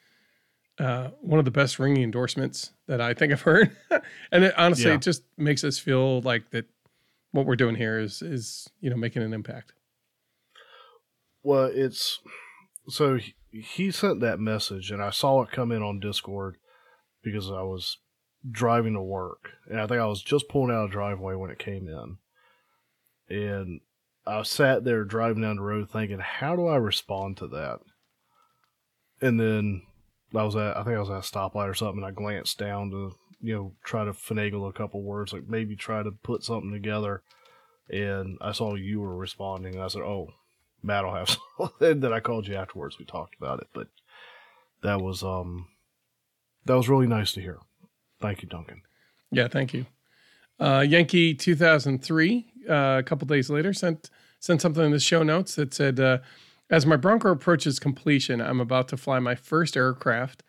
[SPEAKER 2] uh, one of the best ringing endorsements that I think I've heard. and it, honestly,
[SPEAKER 1] Yeah.
[SPEAKER 2] it just makes us feel like that what we're doing here is is you know making an impact.
[SPEAKER 1] Well, it's so he, he sent that message, and I saw it come in on Discord because I was driving to work, and I think I was just pulling out a driveway when it came in, and I sat there driving down the road thinking, how do I respond to that? And then I was at, I think I was at a stoplight or something, and I glanced down to, you know, try to finagle a couple words, like maybe try to put something together. And I saw you were responding, and I said, "Oh, Matt will have some. and then I called you afterwards. We talked about it, but that was um that was really nice to hear. Thank you, Duncan.
[SPEAKER 2] Yeah, thank you. Uh, Yankee 2003, uh, a couple days later, sent sent something in the show notes that said, uh, "As my Bronco approaches completion, I'm about to fly my first aircraft.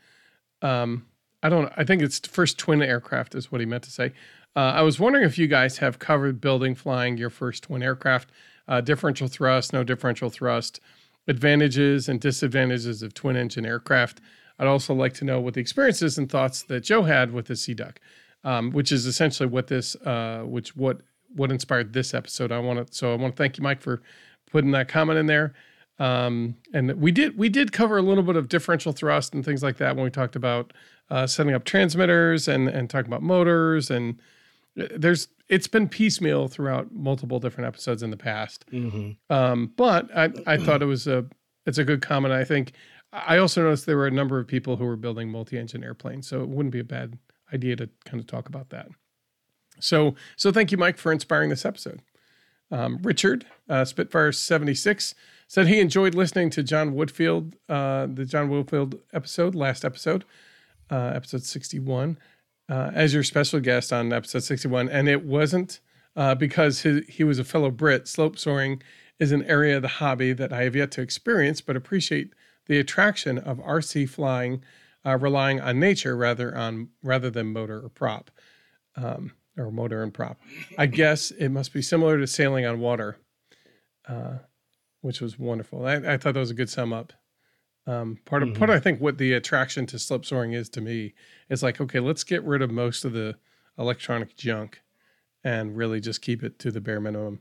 [SPEAKER 2] Um, I don't. I think it's first twin aircraft is what he meant to say. Uh, I was wondering if you guys have covered building, flying your first twin aircraft, uh, differential thrust, no differential thrust, advantages and disadvantages of twin engine aircraft. I'd also like to know what the experiences and thoughts that Joe had with the Sea Duck, um, which is essentially what this, uh, which what what inspired this episode. I want to, so I want to thank you, Mike, for putting that comment in there. Um, and we did we did cover a little bit of differential thrust and things like that when we talked about uh, setting up transmitters and and talking about motors and uh, there's it's been piecemeal throughout multiple different episodes in the past.
[SPEAKER 1] Mm-hmm.
[SPEAKER 2] Um, but I I thought it was a it's a good comment. I think I also noticed there were a number of people who were building multi-engine airplanes, so it wouldn't be a bad idea to kind of talk about that. So so thank you, Mike, for inspiring this episode. Um, Richard uh, Spitfire seventy six said he enjoyed listening to John Woodfield, uh, the John Woodfield episode, last episode, uh, episode 61, uh, as your special guest on episode 61. And it wasn't uh, because he, he was a fellow Brit. Slope soaring is an area of the hobby that I have yet to experience, but appreciate the attraction of RC flying, uh, relying on nature rather on rather than motor or prop, um, or motor and prop. I guess it must be similar to sailing on water. Uh, which was wonderful. I, I thought that was a good sum up. Um, part of
[SPEAKER 1] Mhm.
[SPEAKER 2] part, I think, what the attraction to slope soaring is to me is like, okay, let's get rid of most of the electronic junk and really just keep it to the bare minimum,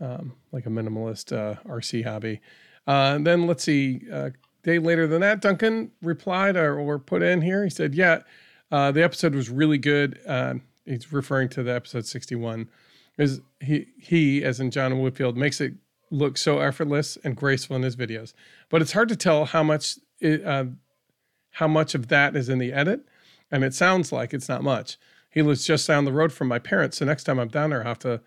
[SPEAKER 2] um, like a minimalist uh, RC hobby. Uh, and then let's see, uh, day later than that, Duncan replied or, or put in here. He said, "Yeah, uh, the episode was really good." Uh, he's referring to the episode sixty-one. Is he he as in John Woodfield makes it look so effortless and graceful in his videos, but it's hard to tell how much it, uh, how much of that is in the edit, and it sounds like it's not much. He lives just down the road from my parents, so next time I'm down there, I'll have to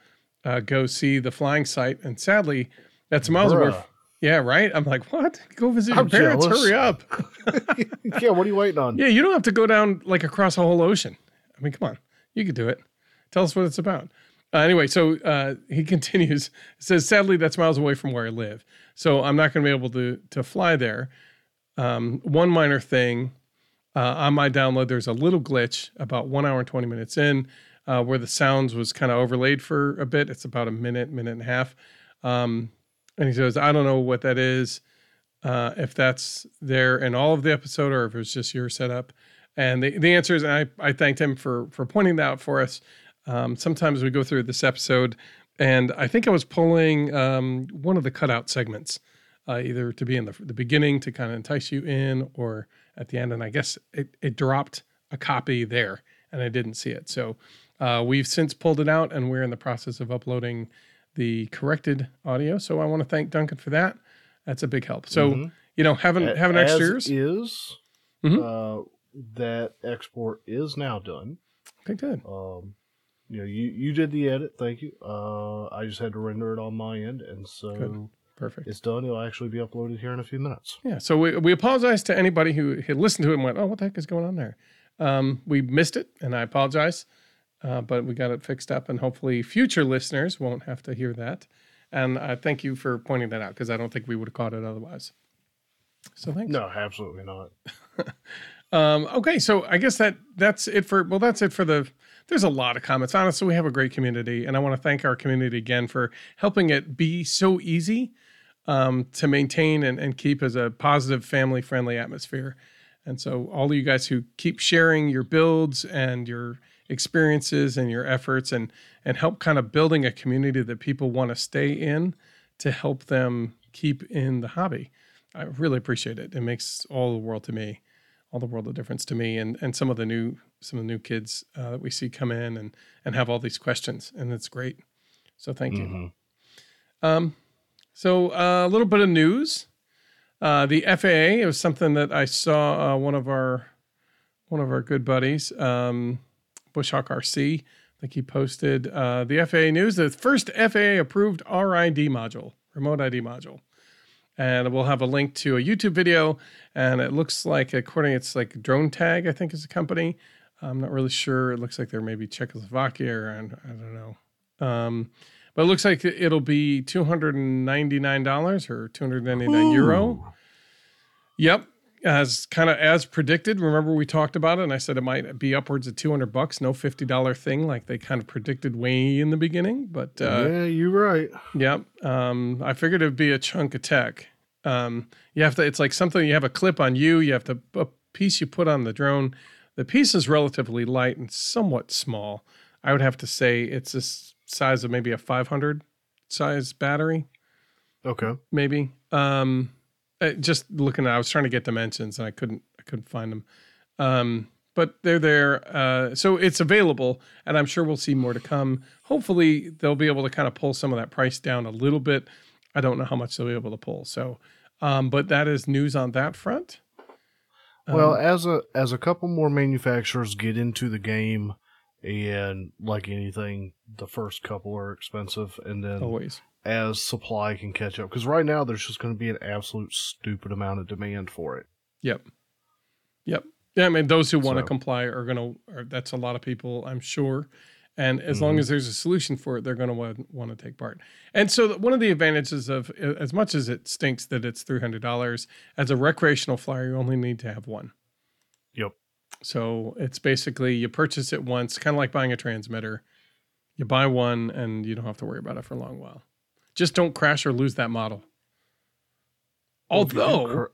[SPEAKER 2] uh, go see the flying site. And sadly, that's miles away. Yeah, right. I'm like, what? Go visit your
[SPEAKER 1] I'm
[SPEAKER 2] parents.
[SPEAKER 1] jealous.
[SPEAKER 2] Hurry up.
[SPEAKER 1] yeah, what are you waiting on?
[SPEAKER 2] Yeah, you don't have to go down like across a whole ocean. I mean, come on, you could do it. Tell us what it's about. Uh, anyway, so uh, he continues. Says, sadly, that's miles away from where I live, so I'm not going to be able to to fly there. Um, one minor thing uh, on my download, there's a little glitch about one hour and 20 minutes in, uh, where the sounds was kind of overlaid for a bit. It's about a minute, minute and a half. Um, and he says, I don't know what that is, uh, if that's there in all of the episode or if it's just your setup. And the, the answer is, and I, I thanked him for for pointing that out for us. Um, sometimes we go through this episode, and I think I was pulling um, one of the cutout segments, uh, either to be in the, the beginning to kind of entice you in, or at the end. And I guess it, it dropped a copy there, and I didn't see it. So uh, we've since pulled it out, and we're in the process of uploading the corrected audio. So I want to thank Duncan for that. That's a big help. So
[SPEAKER 1] Mhm.
[SPEAKER 2] you know, having having extra
[SPEAKER 1] As
[SPEAKER 2] ears.
[SPEAKER 1] is
[SPEAKER 2] Mhm.
[SPEAKER 1] uh, that export is now done.
[SPEAKER 2] Okay, good.
[SPEAKER 1] Um, you know, you you did the edit. Thank you. Uh, I just had to render it on my end, and so
[SPEAKER 2] Good. Perfect.
[SPEAKER 1] it's done. It'll actually be uploaded here in a few minutes.
[SPEAKER 2] Yeah. So we, we apologize to anybody who had listened to it and went, oh, what the heck is going on there? Um, we missed it, and I apologize. Uh, but we got it fixed up, and hopefully future listeners won't have to hear that. And I thank you for pointing that out because I don't think we would have caught it otherwise. So thanks.
[SPEAKER 1] No, absolutely not.
[SPEAKER 2] Um, okay, so I guess that that's it for well, that's it for the. There's a lot of comments. Honestly, we have a great community, and I want to thank our community again for helping it be so easy um, to maintain and, and keep as a positive, family friendly atmosphere. And so, all of you guys who keep sharing your builds and your experiences and your efforts, and and help kind of building a community that people want to stay in to help them keep in the hobby. I really appreciate it. It makes all the world to me all the world of difference to me and and some of the new some of the new kids uh, that we see come in and and have all these questions and it's great so thank you
[SPEAKER 1] Mhm.
[SPEAKER 2] um so uh, a little bit of news uh, the FAA it was something that I saw uh, one of our one of our good buddies um, Bushhawk RC I think he posted uh, the FAA news the first FAA approved RID module remote ID module and we'll have a link to a YouTube video. And it looks like, according, it's like Dronetag, I think is a company. I'm not really sure. It looks like they're maybe Czechoslovakia or I I don't know. Um, but it looks like it'll be $299 or 299 euro.
[SPEAKER 1] Ooh.
[SPEAKER 2] Yep. As kind of as predicted. Remember we talked about it and I said it might be upwards of 200 bucks, no $50 thing like they kind of predicted way in the beginning. But uh,
[SPEAKER 1] yeah, you're right.
[SPEAKER 2] Yep. Um, I figured it'd be a chunk of tech. Um, you have to. It's like something you have a clip on you. You have to pu- piece you put on the drone. The piece is relatively light and somewhat small. I would have to say it's the size of maybe a 500 size battery,
[SPEAKER 1] Okay.
[SPEAKER 2] maybe. Um, uh, just looking at, I was trying to get dimensions and I couldn't, I couldn't find them. Um, but they're there. Uh, so it's available, and I'm sure we'll see more to come. Hopefully, they'll be able to kind of pull some of that price down a little bit. I don't know how much they'll be able to pull. So, um, but that is news on that front.
[SPEAKER 1] Well,
[SPEAKER 2] Um,
[SPEAKER 1] as a as a couple more manufacturers get into the game, and like anything, the first couple are expensive, and then
[SPEAKER 2] always.
[SPEAKER 1] As supply can catch up, because right now there's just going to be an absolute stupid amount of demand for it.
[SPEAKER 2] Yep. Yep. Yeah, I mean, those who want to
[SPEAKER 1] So-
[SPEAKER 2] comply are going to, that's a lot of people, I'm sure. And as long
[SPEAKER 1] Mhm.
[SPEAKER 2] as there's a solution for it, they're going to want, want to take part. And so, one of the advantages of, as much as it stinks that it's $300, as a recreational flyer, you only need to have one.
[SPEAKER 1] Yep.
[SPEAKER 2] So, it's basically you purchase it once, kind of like buying a transmitter. You buy one and you don't have to worry about it for a long while. Just don't crash or lose that model.
[SPEAKER 1] Well, if you do
[SPEAKER 2] Although,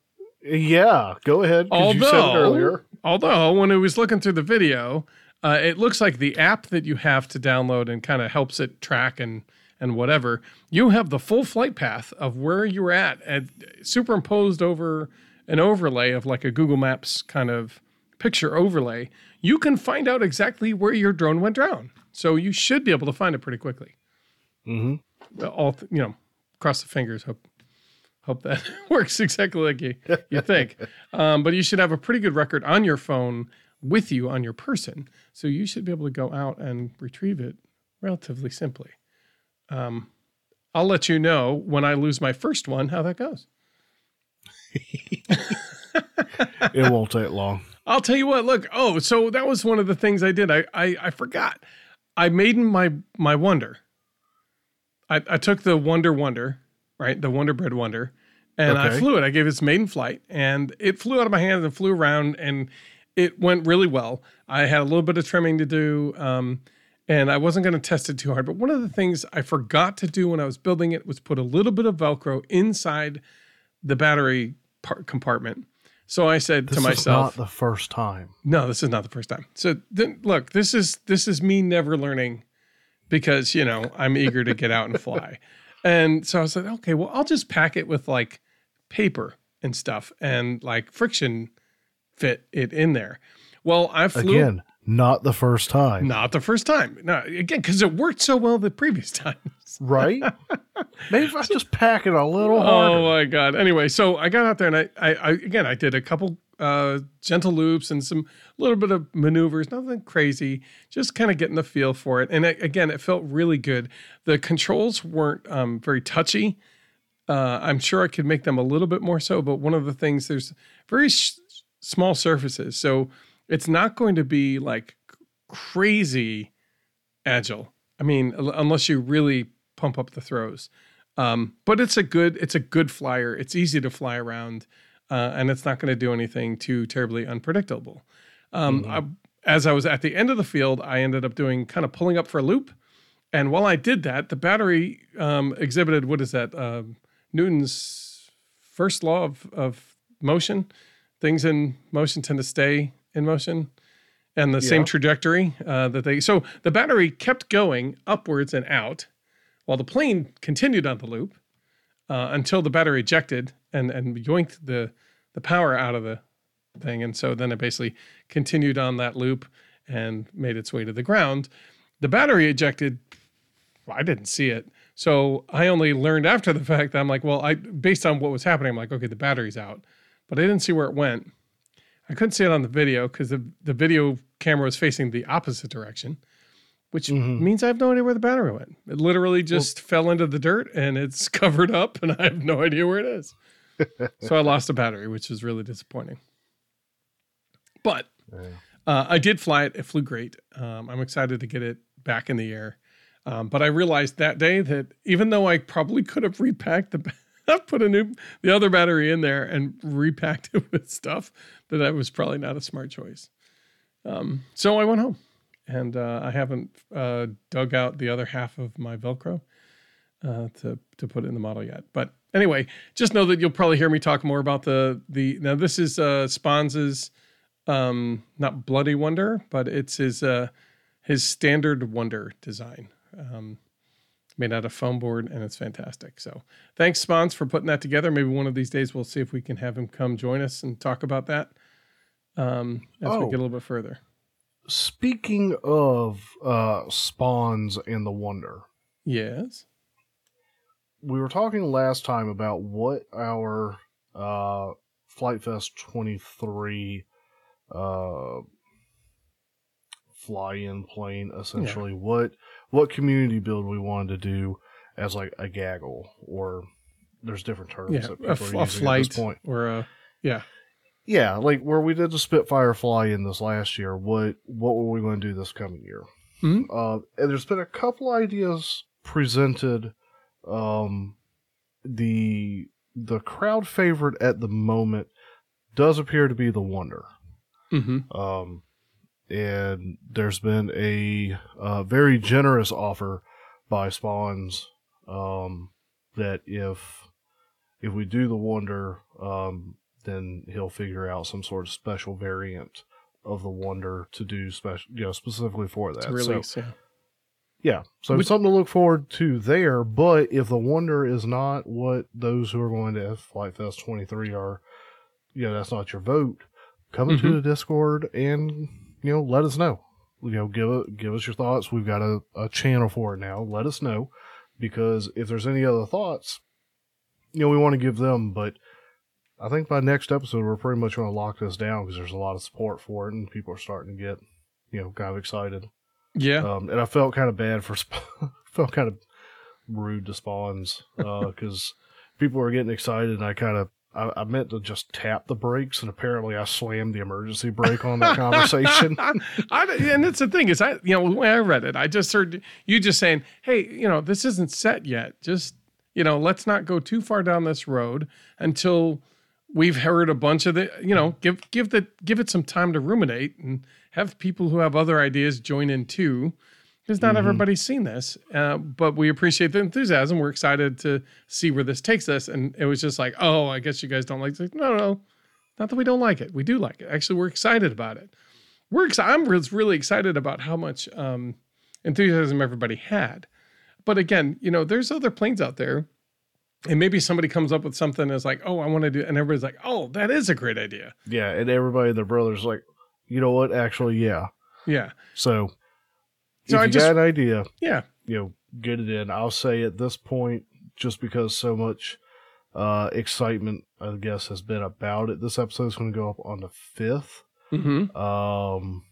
[SPEAKER 1] yeah, go ahead. 'cause you said it
[SPEAKER 2] Although-
[SPEAKER 1] earlier.
[SPEAKER 2] Although, when I was looking through the video, uh, it looks like the app that you have to download and kind of helps it track and and whatever, you have the full flight path of where you were at, and superimposed over an overlay of like a Google Maps kind of picture overlay. You can find out exactly where your drone went down, so you should be able to find it pretty quickly.
[SPEAKER 1] Mm-hmm.
[SPEAKER 2] All th- you know, cross the fingers. Hope hope that works exactly like you you think. Um, but you should have a pretty good record on your phone with you on your person, so you should be able to go out and retrieve it relatively simply. Um, I'll let you know when I lose my first one how that goes.
[SPEAKER 1] It won't take long.
[SPEAKER 2] I'll tell you what. Look, oh, so that was one of the things I did. I I, I forgot. I made my my Wonder. I, I took the Wonder Wonder, right, the Wonder Bread Wonder, and I flew it. I gave it its maiden flight, and it flew out of my hands and flew around, and it went really well. I had a little bit of trimming to do, um, and I wasn't going to test it too hard. But one of the things I forgot to do when I was building it was put a little bit of Velcro inside the battery part compartment. So I said
[SPEAKER 1] This
[SPEAKER 2] to
[SPEAKER 1] is
[SPEAKER 2] myself,
[SPEAKER 1] not the first time.
[SPEAKER 2] no, this is not the first time. So then, look, this is this is me never learning because you know I'm eager to get out and fly, and so I was like, okay, well, I'll just pack it with like paper and stuff and like friction fit it in there. Well, I flew
[SPEAKER 1] Again, not the first time.
[SPEAKER 2] not the first time. No, again because it worked so well the previous times.
[SPEAKER 1] Right? Maybe if I just pack it a little
[SPEAKER 2] Oh
[SPEAKER 1] harder.
[SPEAKER 2] my god! Anyway, so I got out there and I, I, I again, I did a couple uh, gentle loops and some little bit of maneuvers, nothing crazy, just kind of getting the feel for it. And it, again, it felt really good. The controls weren't um, very touchy. Uh, I'm sure I could make them a little bit more so, but one of the things there's very sh- small surfaces, so it's not going to be like crazy agile. I mean, unless you really pump up the throws. Um, but it's a good it's a good flyer. It's easy to fly around, uh, and it's not going to do anything too terribly unpredictable. Um, I, as I was at the end of the field, I ended up doing kind of pulling up for a loop, and while I did that, the battery um, exhibited what is that? Um Newton's first law of of motion. Things in motion tend to stay in motion and the same trajectory uh, that they. So the battery kept going upwards and out, while the plane continued on the loop uh, until the battery ejected and and yoinked the the power out of the thing, and so then it basically continued on that loop and made its way to the ground. The battery ejected. I didn't see it, so I only learned after the fact. That I'm like, well, I based on what was happening, I'm like, okay, the battery's out, but I didn't see where it went. I couldn't see it on the video because the, the video camera was facing the opposite direction, which
[SPEAKER 1] Mhm.
[SPEAKER 2] means I have no idea where the battery went. It literally just fell into the dirt and it's covered up, and I have no idea where it is. so I lost a battery, which is really disappointing. But uh, I did fly it. It flew great. Um, I'm excited to get it back in the air. Um, but I realized that day that even though I probably could have repacked the, put a new the other battery in there and repacked it with stuff, that that was probably not a smart choice. Um, so I went home, and uh, I haven't uh, dug out the other half of my Velcro uh, to to put in the model yet. But anyway, just know that you'll probably hear me talk more about the the now. This is uh, Spawns's Um, not Bloody Wonder, but it's his uh, his standard Wonder design. Um, made out of foam board, and it's fantastic. So thanks, Spawns, for putting that together. Maybe one of these days we'll see if we can have him come join us and talk about that um, as we
[SPEAKER 1] Oh.
[SPEAKER 2] get a little bit further.
[SPEAKER 1] Speaking of uh, spawns and the wonder,
[SPEAKER 2] Yes.
[SPEAKER 1] we were talking last time about what our uh, Flite Fest 23 uh, fly-in plane, essentially. What what community build we wanted to do as like a gaggle, or there's different terms
[SPEAKER 2] Yeah.
[SPEAKER 1] that
[SPEAKER 2] A,
[SPEAKER 1] people
[SPEAKER 2] f-
[SPEAKER 1] are
[SPEAKER 2] a
[SPEAKER 1] using at
[SPEAKER 2] flight
[SPEAKER 1] this point.
[SPEAKER 2] or a yeah.
[SPEAKER 1] Yeah, like where we did the Spitfire fly in this last year. What what were we going to do this coming year?
[SPEAKER 2] Mhm.
[SPEAKER 1] Uh, and there's been a couple ideas presented. Um, the the crowd favorite at the moment does appear to be the Wonder.
[SPEAKER 2] Mm-hmm.
[SPEAKER 1] Um, and there's been a uh, very generous offer by Spawns um, that if if we do the Wonder, um, then he'll figure out some sort of special variant of the Wonder to do special, you know, specifically for that.
[SPEAKER 2] To
[SPEAKER 1] So,
[SPEAKER 2] release. yeah.
[SPEAKER 1] yeah, so
[SPEAKER 2] Which-
[SPEAKER 1] something to look forward to there. But if the Wonder is not what those who are going to Flite Fest 23 are, you know, that's not your vote. Come into
[SPEAKER 2] Mhm.
[SPEAKER 1] the Discord and you know let us know. You know, give it, give us your thoughts. We've got a, a channel for it now. Let us know because if there's any other thoughts, you know, we want to give them. But I think by next episode we're pretty much going to lock this down because there's a lot of support for it and people are starting to get you know kind of excited.
[SPEAKER 2] Yeah.
[SPEAKER 1] Um, and I felt kind of bad for, felt kind of rude to Spawns because people were getting excited, and I kind of, I, I meant to just tap the brakes, and apparently I slammed the emergency brake on that conversation.
[SPEAKER 2] I, and that's the thing is, I you know when I read it, I just heard you just saying, "Hey, you know, this isn't set yet. Just you know, let's not go too far down this road until we've heard a bunch of the, you know, give give the give it some time to ruminate and have people who have other ideas join in too." Because not
[SPEAKER 1] Mhm.
[SPEAKER 2] everybody's seen this, uh, but we appreciate the enthusiasm. We're excited to see where this takes us. And it was just like, oh, I guess you guys don't like it. No, no, not that we don't like it. We do like it. Actually, we're excited about it we're ex- I'm re- really excited about how much um, enthusiasm everybody had. But again, you know, there's other planes out there, and maybe somebody comes up with something that's like, oh, I want to do, and everybody's like, oh, that is a great idea.
[SPEAKER 1] yeah, and everybody, their brothers, like, you know what? Actually, yeah.
[SPEAKER 2] Yeah,
[SPEAKER 1] So,
[SPEAKER 2] So
[SPEAKER 1] if
[SPEAKER 2] I
[SPEAKER 1] you
[SPEAKER 2] just-
[SPEAKER 1] got an idea,
[SPEAKER 2] yeah,
[SPEAKER 1] you know, get it in. I'll say at this point, just because so much uh, excitement, I guess, has been about it. This episode is going to go up on the fifth.
[SPEAKER 2] hmm
[SPEAKER 1] Um,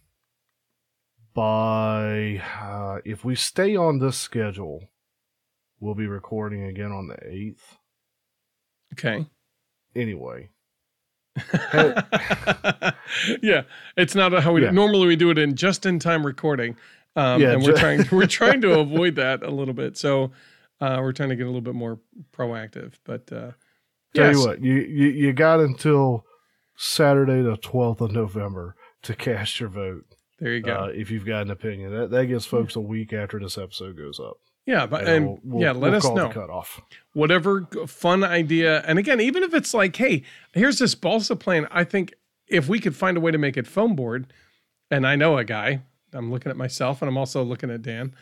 [SPEAKER 1] by uh, if we stay on this schedule, we'll be recording again on the eighth.
[SPEAKER 2] okay.
[SPEAKER 1] Anyway,
[SPEAKER 2] yeah, it's not how we
[SPEAKER 1] Yeah.
[SPEAKER 2] normally we do it in just in time recording, um,
[SPEAKER 1] Yeah,
[SPEAKER 2] and we're trying we're trying to avoid that a little bit. So uh, we're trying to get a little bit more proactive. But uh,
[SPEAKER 1] tell
[SPEAKER 2] yes.
[SPEAKER 1] you what, you, you you got until Saturday the twelfth of November to cast your vote.
[SPEAKER 2] there you go.
[SPEAKER 1] Uh, if you've got an opinion, that that gives folks a week after this episode goes up.
[SPEAKER 2] yeah, but
[SPEAKER 1] And
[SPEAKER 2] and
[SPEAKER 1] we'll-
[SPEAKER 2] yeah, let
[SPEAKER 1] we'll
[SPEAKER 2] us
[SPEAKER 1] call
[SPEAKER 2] know.
[SPEAKER 1] the cutoff.
[SPEAKER 2] whatever fun idea. And again, even if it's like, hey, here's this balsa plane. I think if we could find a way to make it foam board, and I know a guy, I'm looking at myself and I'm also looking at Dan,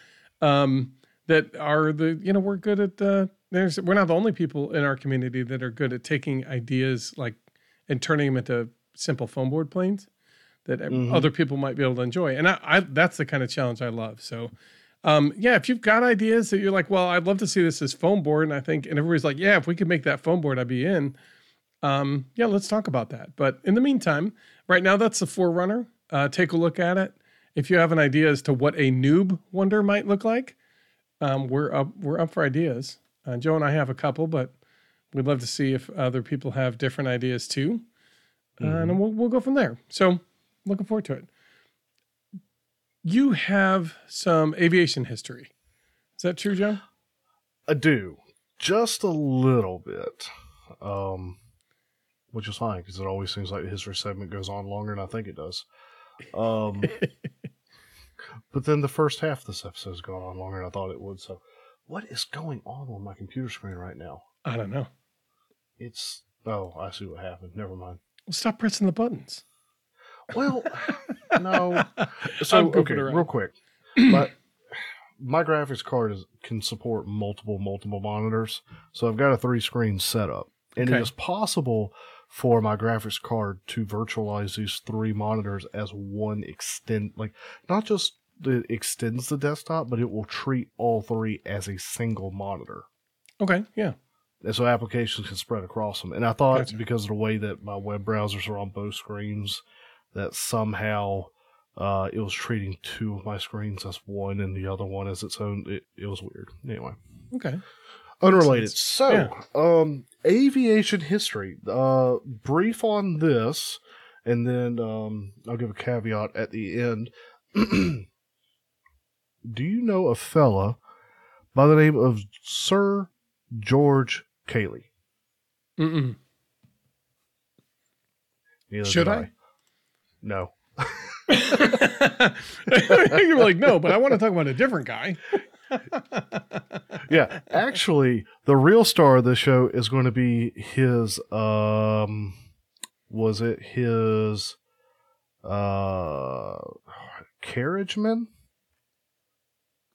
[SPEAKER 2] um, that are the, you know, we're good at, uh, there's, we're not the only people in our community that are good at taking ideas like and turning them into simple foam board planes that
[SPEAKER 1] Mhm.
[SPEAKER 2] other people might be able to enjoy. And I, I, that's the kind of challenge I love. So, um, yeah, if you've got ideas that you're like, well, I'd love to see this as foam board, and I think, and everybody's like, yeah, if we could make that foam board, I'd be in. Um, yeah, let's talk about that. But in the meantime, right now, that's the Forerunner. Uh, take a look at it. If you have an idea as to what a noob wonder might look like, um, we're up. We're up for ideas. Uh, Joe and I have a couple, but we'd love to see if other people have different ideas too, uh, and we'll we'll go from there. So, looking forward to it. You have some aviation history. Is that true, Joe?
[SPEAKER 1] I do just a little bit, um, which is fine because it always seems like the history segment goes on longer than I think it does. Um, but then the first half of this episode has gone on longer than I thought it would. So, what is going on on my computer screen right now?
[SPEAKER 2] I don't know.
[SPEAKER 1] It's oh, I see what happened. Never mind.
[SPEAKER 2] Well, stop pressing the buttons.
[SPEAKER 1] Well, no. So okay, real quick, but my graphics card is, can support multiple multiple monitors, so I've got a three screen setup, and
[SPEAKER 2] Okay.
[SPEAKER 1] it is possible for my graphics card to virtualize these three monitors as one extend, like not just it extends the desktop, but it will treat all three as a single monitor.
[SPEAKER 2] Okay, yeah.
[SPEAKER 1] And so applications can spread across them. And I thought
[SPEAKER 2] Gotcha.
[SPEAKER 1] because of the way that my web browsers are on both screens, that somehow uh, it was treating two of my screens as one and the other one as its own. It, it was weird. Anyway,
[SPEAKER 2] Okay.
[SPEAKER 1] unrelated. So,
[SPEAKER 2] Yeah.
[SPEAKER 1] um, aviation history. Uh, brief on this, and then um, I'll give a caveat at the end. Do you know a fella by the name of Sir George Cayley?
[SPEAKER 2] Mm-mm. Should
[SPEAKER 1] did
[SPEAKER 2] I?
[SPEAKER 1] No.
[SPEAKER 2] You're like, no, but I want to talk about a different guy.
[SPEAKER 1] Yeah, actually, the real star of the show is going to be his. Um, was it his? Uh, carriageman.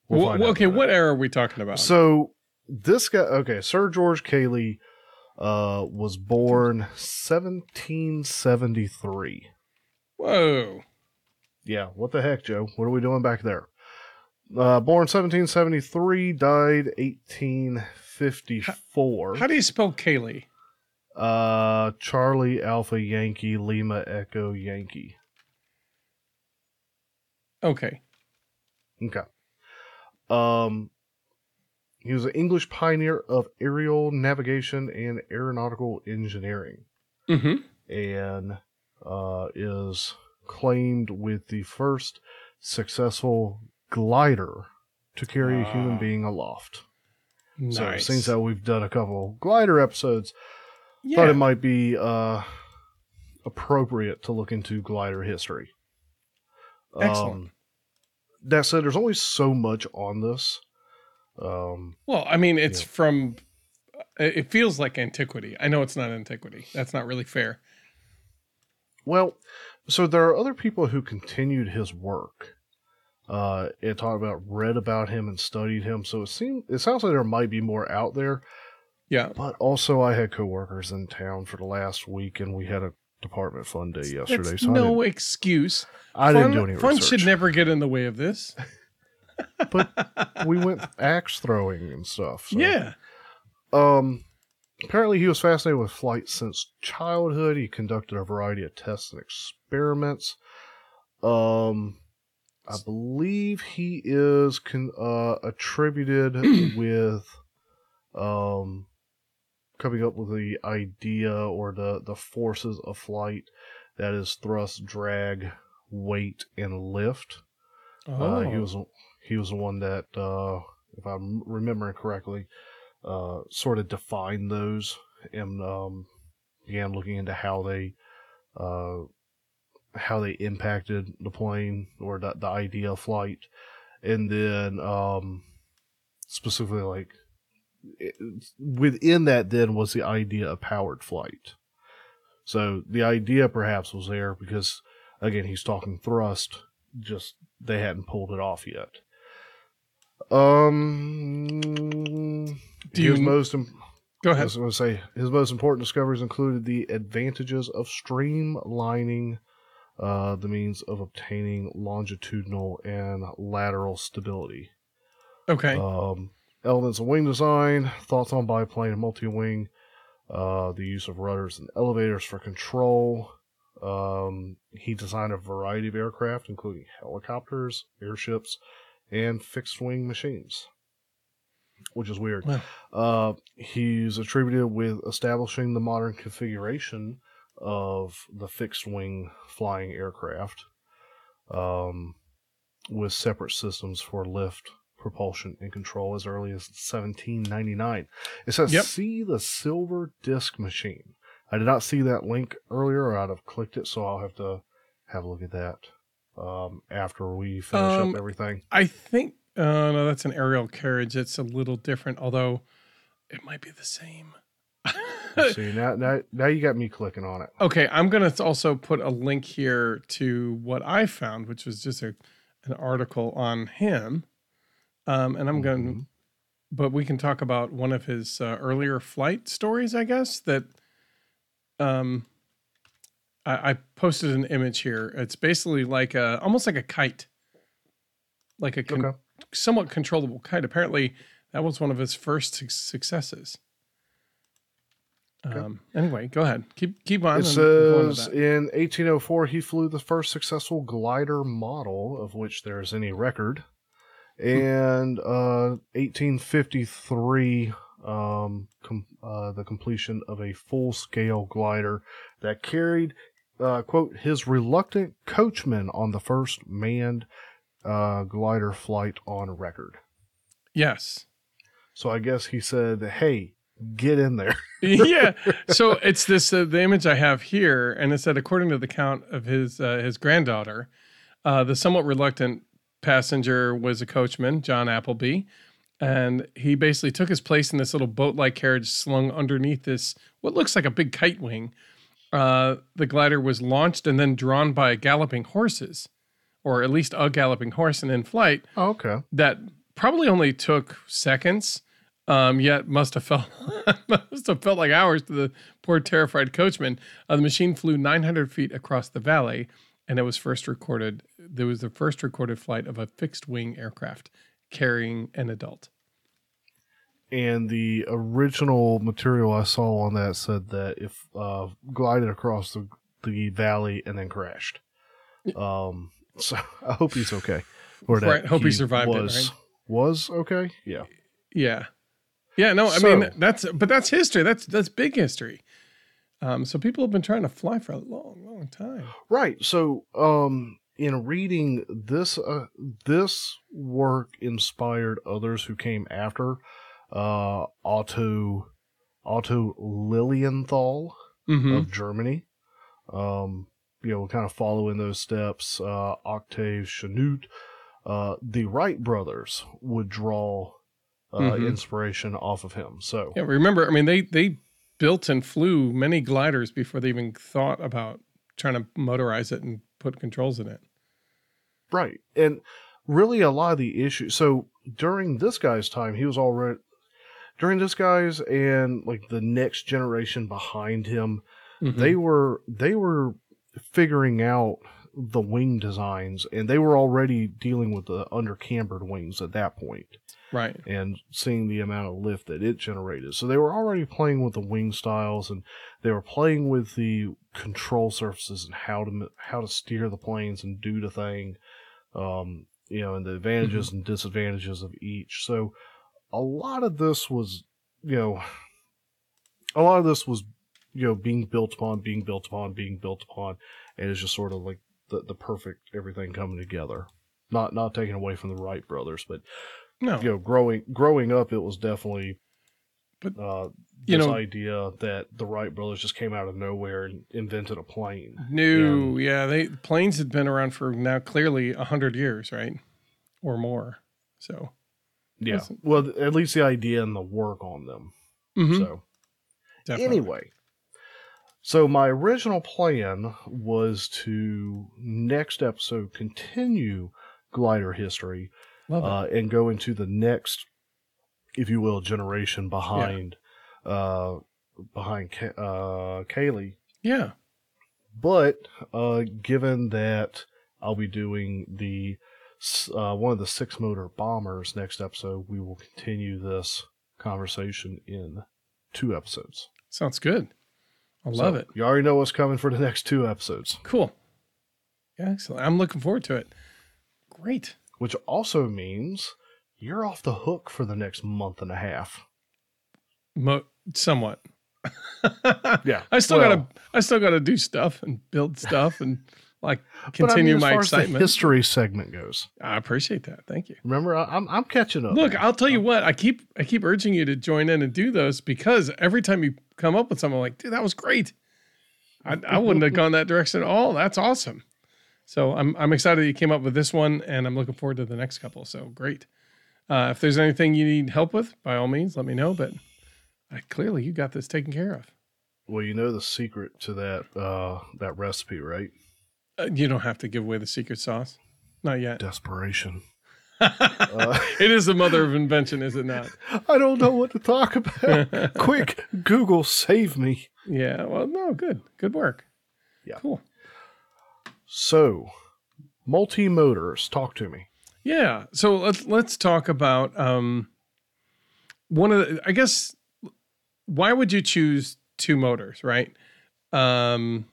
[SPEAKER 1] We'll
[SPEAKER 2] Well, okay, what era are we talking about?
[SPEAKER 1] So this guy, okay, Sir George Cayley, uh, was born 1773.
[SPEAKER 2] Whoa.
[SPEAKER 1] Yeah, what the heck, Joe? What are we doing back there? Uh, born 1773, died 1854.
[SPEAKER 2] How do you spell Cayley?
[SPEAKER 1] uh, Charlie Alpha Yankee Lima Echo Yankee.
[SPEAKER 2] Okay.
[SPEAKER 1] Okay. Um, he was an English pioneer of aerial navigation and aeronautical engineering,
[SPEAKER 2] Mm-hmm.
[SPEAKER 1] and uh, is claimed with the first successful glider to carry a human
[SPEAKER 2] Ah.
[SPEAKER 1] being aloft.
[SPEAKER 2] Nice.
[SPEAKER 1] So, since that we've done a couple glider episodes,
[SPEAKER 2] yeah.
[SPEAKER 1] thought it might be uh, appropriate to look into glider history.
[SPEAKER 2] Excellent.
[SPEAKER 1] Um, that said, there's only so much on this. Um,
[SPEAKER 2] well, I mean, it's
[SPEAKER 1] Yeah.
[SPEAKER 2] from. It feels like antiquity. I know it's not antiquity. That's not really fair.
[SPEAKER 1] well, so there are other people who continued his work. Uh, and talked about, read about him, and studied him. So it seems, it sounds like there might be more out there.
[SPEAKER 2] Yeah.
[SPEAKER 1] But also, I had coworkers in town for the last week, and we had a department fun day yesterday.
[SPEAKER 2] It's
[SPEAKER 1] so
[SPEAKER 2] no
[SPEAKER 1] didn't,
[SPEAKER 2] excuse.
[SPEAKER 1] I
[SPEAKER 2] fun,
[SPEAKER 1] didn't do any
[SPEAKER 2] fun
[SPEAKER 1] research.
[SPEAKER 2] should never get in the way of this.
[SPEAKER 1] but we went axe throwing and stuff. so-
[SPEAKER 2] Yeah.
[SPEAKER 1] Um. Apparently, he was fascinated with flight since childhood. He conducted a variety of tests and experiments. Um, I believe he is con- uh, attributed with um coming up with the idea or the the forces of flight that is thrust, drag, weight, and lift.
[SPEAKER 2] Oh.
[SPEAKER 1] Uh, he was he was the one that, uh, if I'm remembering correctly, uh, sort of defined those and um, began looking into how they uh, how they impacted the plane or the, the idea of flight, and then um, specifically like it, within that then was the idea of powered flight. So the idea perhaps was there because again he's talking thrust, just they hadn't pulled it off yet. Um,
[SPEAKER 2] Do
[SPEAKER 1] his
[SPEAKER 2] you-
[SPEAKER 1] most im-
[SPEAKER 2] Go
[SPEAKER 1] I was going to say his most important discoveries included the advantages of streamlining uh, the means of obtaining longitudinal and lateral stability.
[SPEAKER 2] Okay.
[SPEAKER 1] Um, elements of wing design, thoughts on biplane and multi-wing, uh, the use of rudders and elevators for control. Um, he designed a variety of aircraft, including helicopters, airships, and fixed-wing machines, which is weird.
[SPEAKER 2] Wow.
[SPEAKER 1] Uh, he's attributed with establishing the modern configuration of the fixed-wing flying aircraft, um, with separate systems for lift, propulsion, and control as early as 1799. It says,
[SPEAKER 2] Yep.
[SPEAKER 1] "See the silver disc machine." I did not see that link earlier, or I'd have clicked it, so I'll have to have a look at that um, after we finish
[SPEAKER 2] Um,
[SPEAKER 1] up everything.
[SPEAKER 2] I think. Uh, no, that's an aerial carriage. It's a little different, although it might be the same.
[SPEAKER 1] See now, now, now you got me clicking on it.
[SPEAKER 2] Okay, I'm gonna also put a link here to what I found, which was just a an article on him, um, and I'm going.
[SPEAKER 1] Mhm.
[SPEAKER 2] to But we can talk about one of his uh, earlier flight stories, I guess. That um, I, I posted an image here. It's basically like a almost like a kite, like a con-
[SPEAKER 1] Okay.
[SPEAKER 2] somewhat controllable kite. Apparently, that was one of his first suc- successes.
[SPEAKER 1] Okay.
[SPEAKER 2] Um, anyway, go ahead. Keep keep on.
[SPEAKER 1] It says
[SPEAKER 2] that.
[SPEAKER 1] in 1804 he flew the first successful glider model of which there is any record, and uh, 1853 um, com- uh, the completion of a full-scale glider that carried uh, quote his reluctant coachman on the first manned uh, glider flight on record.
[SPEAKER 2] Yes.
[SPEAKER 1] So I guess he said, "Hey, get in there."
[SPEAKER 2] yeah. So it's this uh, the image I have here, and it said according to the count of his uh, his granddaughter, uh, the somewhat reluctant passenger was a coachman, John Appleby, and he basically took his place in this little boat-like carriage slung underneath this what looks like a big kite wing. Uh, the glider was launched and then drawn by galloping horses, or at least a galloping horse, and in flight
[SPEAKER 1] Oh, okay.
[SPEAKER 2] that probably only took seconds, um, yet must have felt must have felt like hours to the poor terrified coachman. Uh, the machine flew 900 feet across the valley, and it was first recorded. There was the first recorded flight of a fixed wing aircraft carrying an adult.
[SPEAKER 1] and the original material I saw on that said that if uh, glided across the, the valley and then crashed. Um, so I hope he's okay. Or that
[SPEAKER 2] Right, hope he survived it,
[SPEAKER 1] was,
[SPEAKER 2] right?
[SPEAKER 1] Was okay. Yeah.
[SPEAKER 2] Yeah, yeah. No, I
[SPEAKER 1] So-
[SPEAKER 2] mean that's but that's history. That's that's big history. Um, so people have been trying to fly for a long, long time.
[SPEAKER 1] Right. So, um, in reading this, uh, this work inspired others who came after, uh, Otto, Otto Lilienthal.
[SPEAKER 2] hmm
[SPEAKER 1] of Germany. Um, you know, kind of following those steps, uh, Octave Chanute, uh, the Wright brothers would draw uh,
[SPEAKER 2] Mhm.
[SPEAKER 1] inspiration off of him. So,
[SPEAKER 2] Yeah, remember, I mean, they they built and flew many gliders before they even thought about trying to motorize it and put controls in it.
[SPEAKER 1] right. And really, a lot of the issues. So, during this guy's time, he was already, during this guy's and like the next generation behind him,
[SPEAKER 2] Mhm.
[SPEAKER 1] they were they were figuring out the wing designs and they were already dealing with the under cambered wings at that point
[SPEAKER 2] right.
[SPEAKER 1] and seeing the amount of lift that it generated. So they were already playing with the wing styles and they were playing with the control surfaces and how to how to steer the planes and do the thing um you know and the advantages and disadvantages of each. So a lot of this was you know a lot of this was you know being built upon being built upon being built upon and it's just sort of like the, the perfect everything coming together. Not not taking away from the wright brothers but
[SPEAKER 2] No,
[SPEAKER 1] you know growing growing up it was definitely
[SPEAKER 2] But,
[SPEAKER 1] uh
[SPEAKER 2] you
[SPEAKER 1] this
[SPEAKER 2] know-
[SPEAKER 1] idea that the wright brothers just came out of nowhere and invented a plane.
[SPEAKER 2] No, yeah, they planes had been around for now clearly a hundred years, right, or more. So,
[SPEAKER 1] yeah. Well at least the idea and the work on them.
[SPEAKER 2] Mhm,
[SPEAKER 1] so
[SPEAKER 2] definitely.
[SPEAKER 1] Anyway, so my original plan was to next episode continue glider history. Uh, and go into the next, if you will, generation behind uh, behind Ka- uh, Cayley.
[SPEAKER 2] yeah,
[SPEAKER 1] But uh, given that I'll be doing the uh, one of the six motor bombers next episode, we will continue this conversation in two episodes.
[SPEAKER 2] sounds good. I love
[SPEAKER 1] So,
[SPEAKER 2] it.
[SPEAKER 1] You already know what's coming for the next two episodes,
[SPEAKER 2] Cool. Yeah, excellent. I'm looking forward to it. Great.
[SPEAKER 1] Which also means you're off the hook for the next month and a half.
[SPEAKER 2] Mo- somewhat.
[SPEAKER 1] Yeah,
[SPEAKER 2] I still
[SPEAKER 1] well,
[SPEAKER 2] gotta I still gotta do stuff and build stuff and like
[SPEAKER 1] but I mean,
[SPEAKER 2] continue my
[SPEAKER 1] far as the
[SPEAKER 2] excitement.
[SPEAKER 1] history segment goes.
[SPEAKER 2] I appreciate that. Thank you.
[SPEAKER 1] Remember, I, I'm I'm catching up.
[SPEAKER 2] Look, I'll tell you what, I keep I keep urging you to join in and do those because every time you come up with something I'm like, dude, that was great. I, I wouldn't have gone that direction at all. That's awesome. So I'm I'm excited that you came up with this one and I'm looking forward to the next couple. So great. Uh, if there's anything you need help with, by all means, let me know. But I, clearly you got this taken care of.
[SPEAKER 1] Well, you know the secret to that uh, that recipe, right?
[SPEAKER 2] Uh, you don't have to give away the secret sauce. Not yet.
[SPEAKER 1] Desperation.
[SPEAKER 2] uh, it is the mother of invention, is it not?
[SPEAKER 1] I don't know what to talk about. Quick, Google, save me.
[SPEAKER 2] Yeah. Well, no, good. Good work.
[SPEAKER 1] Yeah.
[SPEAKER 2] Cool.
[SPEAKER 1] So, multi motors, talk to me.
[SPEAKER 2] Yeah. So let's let's talk about um, one of the. I guess why would you choose two motors, right? Um,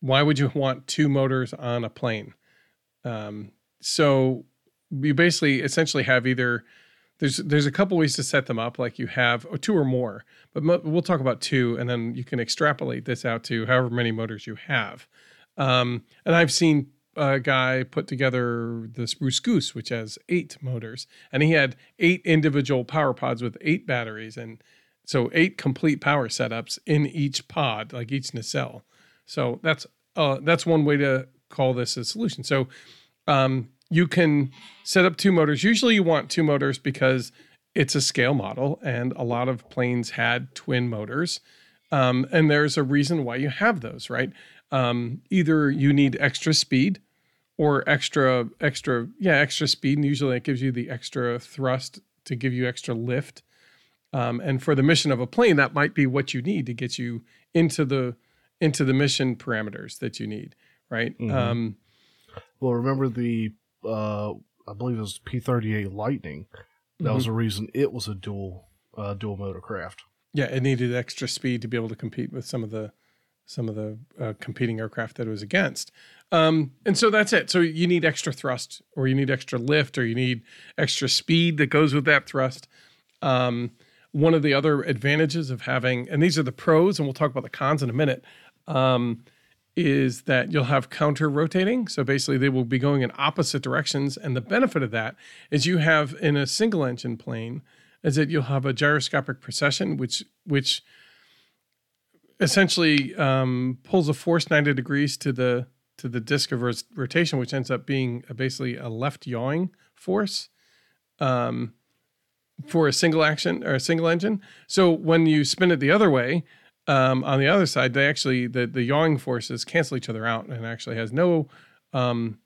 [SPEAKER 2] why would you want two motors on a plane? Um, so you basically essentially have either there's there's a couple ways to set them up, like you have or two or more, but mo- we'll talk about two, and then you can extrapolate this out to however many motors you have. Um, and I've seen a guy put together the Spruce Goose, which has eight motors, and he had eight individual power pods with eight batteries, and so eight complete power setups in each pod, like each nacelle. So that's uh, that's one way to call this a solution. So um, you can set up two motors. Usually, you want two motors because it's a scale model, and a lot of planes had twin motors. Um, and there's a reason why you have those, right? Um, either you need extra speed or extra, extra, yeah, extra speed. And usually it gives you the extra thrust to give you extra lift. Um, and for the mission of a plane, that might be what you need to get you into the into the mission parameters that you need, right?
[SPEAKER 1] Mhm.
[SPEAKER 2] Um,
[SPEAKER 1] Well, remember the, uh, I believe it was P 38 Lightning. That was the reason it was a dual uh, dual motor craft.
[SPEAKER 2] Yeah, it needed extra speed to be able to compete with some of the some of the uh, competing aircraft that it was against. Um, and so that's it. So you need extra thrust, or you need extra lift, or you need extra speed that goes with that thrust. Um, one of the other advantages of having, and these are the pros, and we'll talk about the cons in a minute, um, is that you'll have counter rotating. So basically, they will be going in opposite directions. And the benefit of that is you have in a single engine plane is that you'll have a gyroscopic precession, which which essentially um, pulls a force 90 degrees to the to the disk of rotation, which ends up being a, basically a left yawing force um, for a single action or a single engine. So when you spin it the other way, um, on the other side, they actually the the yawing forces cancel each other out, and actually has no um,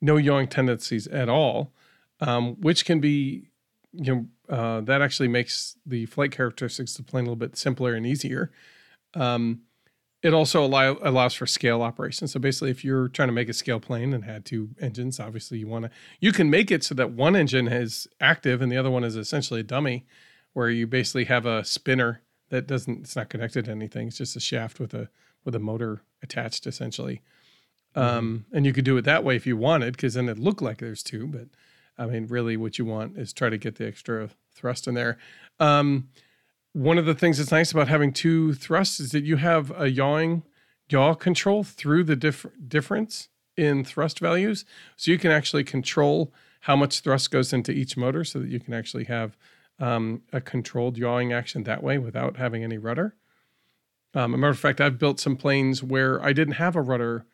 [SPEAKER 2] no yawing tendencies at all, um, which can be you know uh, that actually makes the flight characteristics of the plane a little bit simpler and easier. Um, it also allow, allows for scale operations. So basically, if you're trying to make a scale plane and had two engines, obviously you want to you can make it so that one engine is active and the other one is essentially a dummy, where you basically have a spinner that doesn't it's not connected to anything. It's just a shaft with a with a motor attached essentially. Um, and you could do it that way if you wanted, because then it looked like there's two. But I mean, really, what you want is try to get the extra thrust in there. Um, one of the things that's nice about having two thrusts is that you have a yawing yaw control through the diff- difference in thrust values. So you can actually control how much thrust goes into each motor so that you can actually have um, a controlled yawing action that way without having any rudder. Um, a matter of fact, I've built some planes where I didn't have a rudder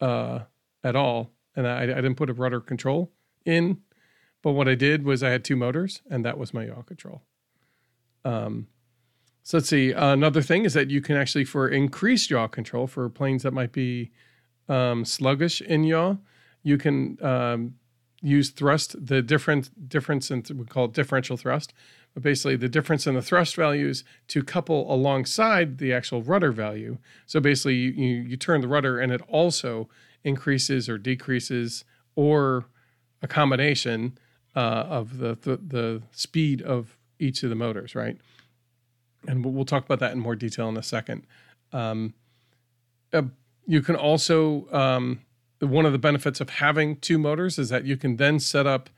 [SPEAKER 2] uh, at all, and I, I didn't put a rudder control in. But what I did was I had two motors, and that was my yaw control. Um, so let's see. another thing is that you can actually, for increased yaw control for planes that might be um, sluggish in yaw, you can um, use thrust. The different difference in we call it differential thrust, but basically the difference in the thrust values to couple alongside the actual rudder value. So basically, you you, you turn the rudder, and it also increases or decreases or a combination uh, of the, the the speed of each of the motors, right? And we'll, talk about that in more detail in a second. Um, uh, you can also um, one of the benefits of having two motors is that you can then set up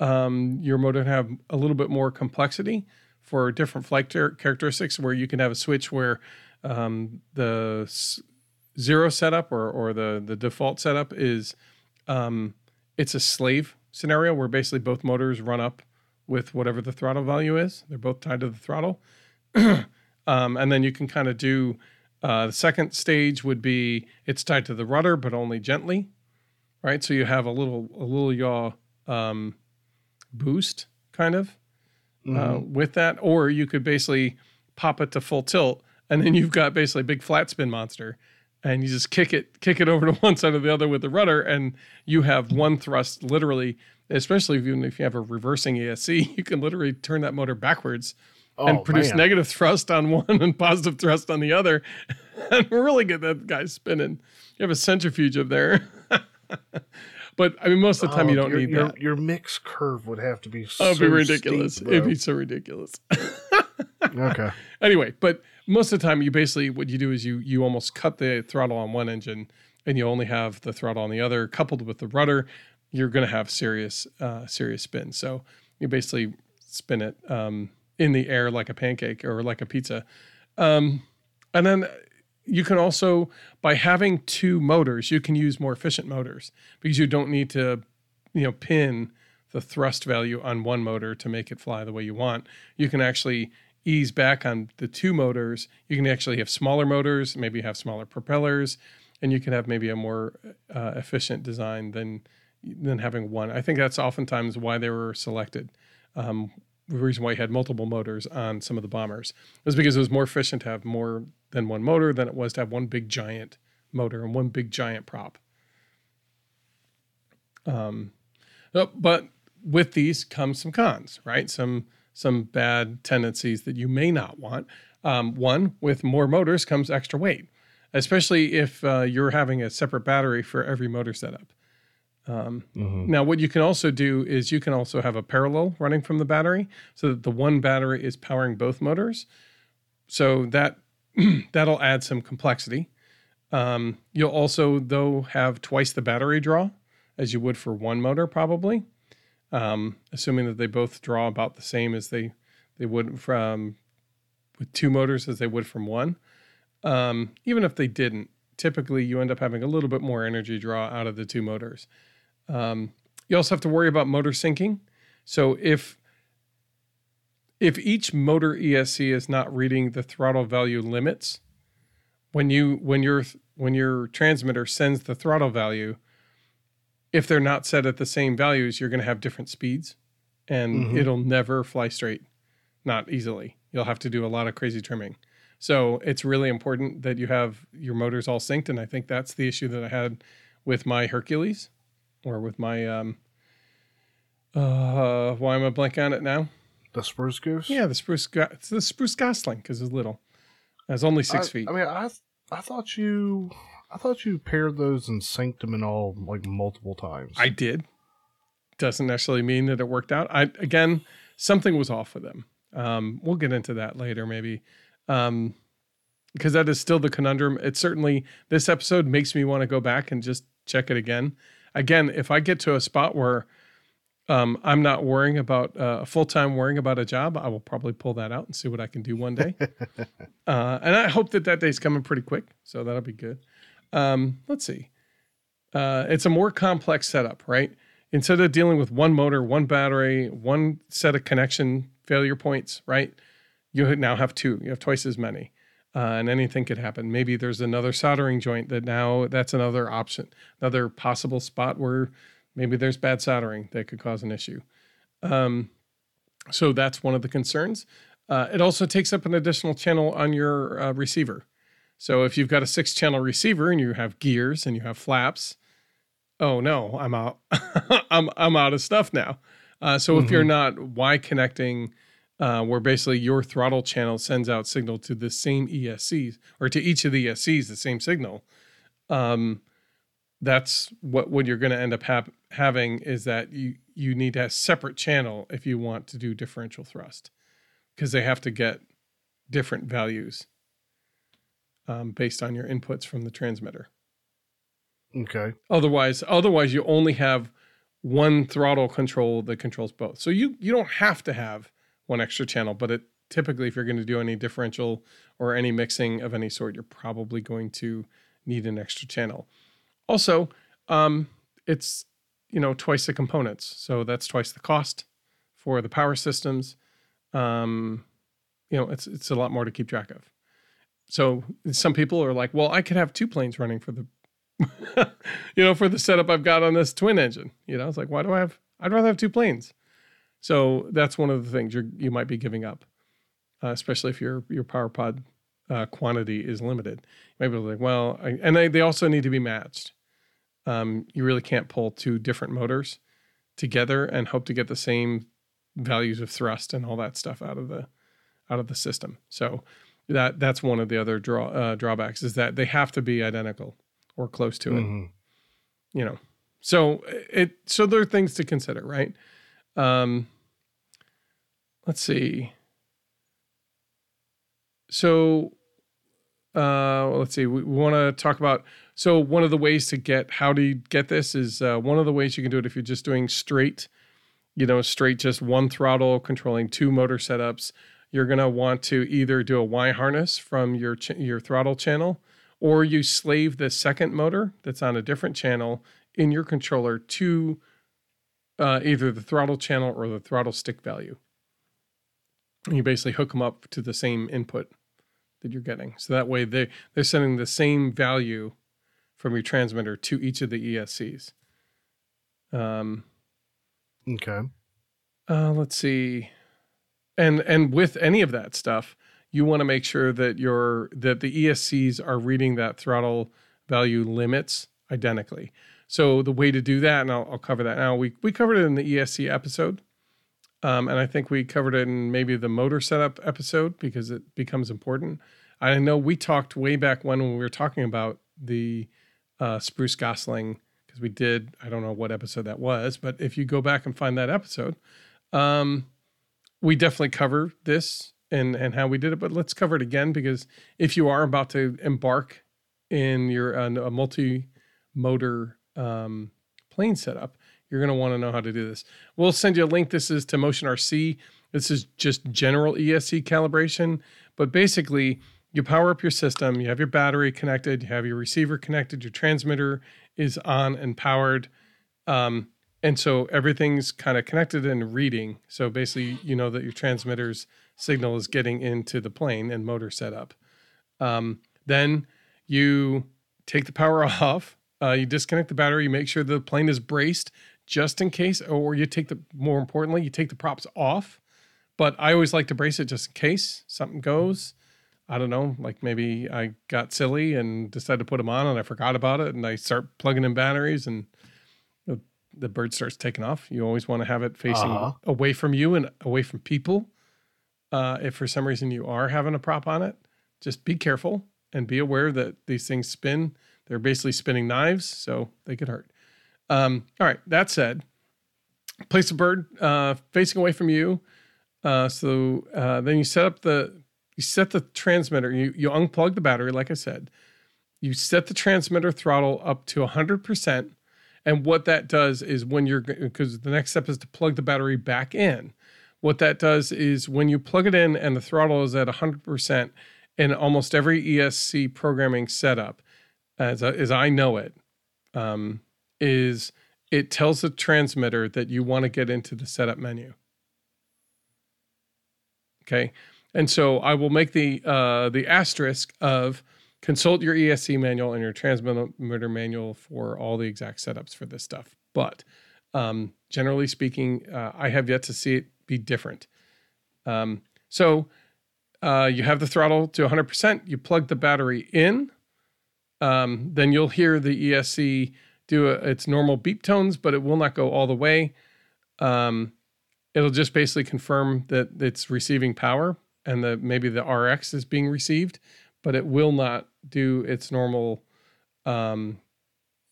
[SPEAKER 2] um, your motor to have a little bit more complexity for different flight char- characteristics, where you can have a switch where um, the s- zero setup or or the the default setup is um, it's a slave scenario where basically both motors run up with whatever the throttle value is. They're both tied to the throttle. um, and then you can kind of do uh, the second stage would be it's tied to the rudder, but only gently, right? So you have a little a little yaw um, boost kind of uh, with that, or you could basically pop it to full tilt and then you've got basically a big flat spin monster, and you just kick it kick it over to one side or the other with the rudder, and you have one thrust literally. Especially if you, if you have a reversing ESC, you can literally turn that motor backwards
[SPEAKER 1] Oh,
[SPEAKER 2] and produce
[SPEAKER 1] man.
[SPEAKER 2] negative thrust on one and positive thrust on the other, and really get that guy spinning. You have a centrifuge up there. but I mean, most of the time oh, you
[SPEAKER 1] Oh,
[SPEAKER 2] don't
[SPEAKER 1] your,
[SPEAKER 2] need
[SPEAKER 1] your,
[SPEAKER 2] that.
[SPEAKER 1] Your mix curve would have to be so
[SPEAKER 2] Oh, it'd be ridiculous.
[SPEAKER 1] steep,
[SPEAKER 2] it'd be so ridiculous.
[SPEAKER 1] okay.
[SPEAKER 2] anyway, but most of the time, you basically what you do is you you almost cut the throttle on one engine, and you only have the throttle on the other, coupled with the rudder. You're going to have serious uh, serious spin. So you basically spin it um, in the air like a pancake or like a pizza, um, and then you can also by having two motors, you can use more efficient motors because you don't need to, you know, pin the thrust value on one motor to make it fly the way you want. You can actually ease back on the two motors. You can actually have smaller motors, maybe have smaller propellers, and you can have maybe a more uh, efficient design than than having one. I think that's oftentimes why they were selected. Um, the reason why you had multiple motors on some of the bombers was because it was more efficient to have more than one motor than it was to have one big giant motor and one big giant prop. Um, uh, but with these come some cons, right? Some some bad tendencies that you may not want. Um, one, with more motors comes extra weight, especially if uh, you're having a separate battery for every motor setup. Um,
[SPEAKER 1] Mhm.
[SPEAKER 2] Now, what you can also do is you can also have a parallel running from the battery, so that the one battery is powering both motors. So that that'll add some complexity. Um, you'll also, though, have twice the battery draw as you would for one motor, probably, um, assuming that they both draw about the same as they they would from with two motors as they would from one. Um, even if they didn't, typically you end up having a little bit more energy draw out of the two motors. Um, you also have to worry about motor syncing. So if if each motor ESC is not reading the throttle value limits, when you when your when your transmitter sends the throttle value, if they're not set at the same values, you're going to have different speeds, and
[SPEAKER 1] Mhm.
[SPEAKER 2] it'll never fly straight, not easily. You'll have to do a lot of crazy trimming. So it's really important that you have your motors all synced, and I think that's the issue that I had with my Hercules, or with my um. Uh, why am I blank on it now?
[SPEAKER 1] The Spruce Goose?
[SPEAKER 2] Yeah, the spruce. Go- it's the spruce gosling because it's little. It's only six
[SPEAKER 1] I,
[SPEAKER 2] feet.
[SPEAKER 1] I mean, I I thought you I thought you paired those and synced them in all like multiple times.
[SPEAKER 2] I did. Doesn't necessarily mean that it worked out. I again, something was off with them. Um, we'll get into that later, maybe, um, because that is still the conundrum. It certainly this episode makes me want to go back and just check it again. Again, if I get to a spot where um, I'm not worrying about uh, full time worrying about a job, I will probably pull that out and see what I can do one day. uh, and I hope that that day's coming pretty quick, so that'll be good. Um, let's see. Uh, it's a more complex setup, right? Instead of dealing with one motor, one battery, one set of connection failure points, right? You now have two. You have twice as many, uh, and anything could happen. Maybe there's another soldering joint that now that's another option, another possible spot where maybe there's bad soldering that could cause an issue. Um, so that's one of the concerns. Uh, it also takes up an additional channel on your uh, receiver. So if you've got a six channel receiver and you have gears and you have flaps, oh no, I'm out. I'm I'm out of stuff now. Uh, so if you're not Y connecting, uh, where basically your throttle channel sends out signal to the same ESCs or to each of the ESCs the same signal, um, that's what what you're going to end up hap- having is that you you need to have separate channel if you want to do differential thrust because they have to get different values um, based on your inputs from the transmitter.
[SPEAKER 1] okay.
[SPEAKER 2] Otherwise, otherwise you only have one throttle control that controls both. So you you don't have to have one extra channel, but it typically if you're going to do any differential or any mixing of any sort, you're probably going to need an extra channel. Also, um, it's you know twice the components, so that's twice the cost for the power systems. Um, you know, it's it's a lot more to keep track of. So some people are like, well, I could have two planes running for the you know, for the setup I've got on this twin engine. You know, it's like, why do I have? I'd rather have two planes. So that's one of the things you you might be giving up, uh, especially if your your power pod uh, quantity is limited. Maybe like, well, I, and they, they also need to be matched. Um, you really can't pull two different motors together and hope to get the same values of thrust and all that stuff out of the out of the system. So that that's one of the other draw uh, drawbacks is that they have to be identical or close to it.
[SPEAKER 1] Mhm.
[SPEAKER 2] You know, so it so there are things to consider, right? Um, let's see. So, uh, let's see. We, we want to talk about. So, one of the ways to get how do you get this is uh, one of the ways you can do it if you're just doing straight, you know, straight just one throttle controlling two motor setups. You're gonna want to either do a Y harness from your ch- your throttle channel, or you slave the second motor that's on a different channel in your controller to uh, either the throttle channel or the throttle stick value. And you basically hook them up to the same input that you're getting. So that way they they're sending the same value from your transmitter to each of the ESCs. Um,
[SPEAKER 1] Okay.
[SPEAKER 2] uh, let's see, and and with any of that stuff, you want to make sure that your that the ESCs are reading that throttle value limits identically. So the way to do that, and I'll, I'll cover that now. We we covered it in the ESC episode, um, and I think we covered it in maybe the motor setup episode because it becomes important. I know we talked way back when when we were talking about the uh, spruce gosling because we did. I don't know what episode that was, but if you go back and find that episode, um, we definitely cover this and and how we did it. But let's cover it again because if you are about to embark in your uh, a multi motor um, plane setup, you're going to want to know how to do this. We'll send you a link. This is to Motion RC. This is just general ESC calibration, but basically you power up your system, you have your battery connected, you have your receiver connected, your transmitter is on and powered. Um, and so everything's kind of connected and reading. So basically, you know that your transmitter's signal is getting into the plane and motor setup. Um, then you take the power off, uh, you disconnect the battery, you make sure the plane is braced just in case, or you take the more importantly, you take the props off. But I always like to brace it just in case something goes. I don't know, like maybe I got silly and decided to put them on and I forgot about it and I start plugging in batteries and the, the bird starts taking off. You always want to have it facing
[SPEAKER 1] Uh-huh.
[SPEAKER 2] away from you and away from people. Uh, if for some reason you are having a prop on it, just be careful and be aware that these things spin. They're basically spinning knives, so they could hurt. Um, all right, that said, place the bird uh, facing away from you. Uh, so uh, then you set up the you set the transmitter. You you unplug the battery, like I said. You set the transmitter throttle up to hundred percent, and what that does is when you're because the next step is to plug the battery back in. What that does is when you plug it in and the throttle is at hundred percent in almost every ESC programming setup, as as I know it, um, is it tells the transmitter that you want to get into the setup menu. Okay. And so I will make the uh, the asterisk of consult your ESC manual and your transmitter manual for all the exact setups for this stuff. But um, generally speaking, uh, I have yet to see it be different. Um, so uh, you have the throttle to 100%. You plug the battery in. Um, then you'll hear the ESC do a, its normal beep tones, but it will not go all the way. Um, it'll just basically confirm that it's receiving power and that maybe the RX is being received, but it will not do its normal. Um,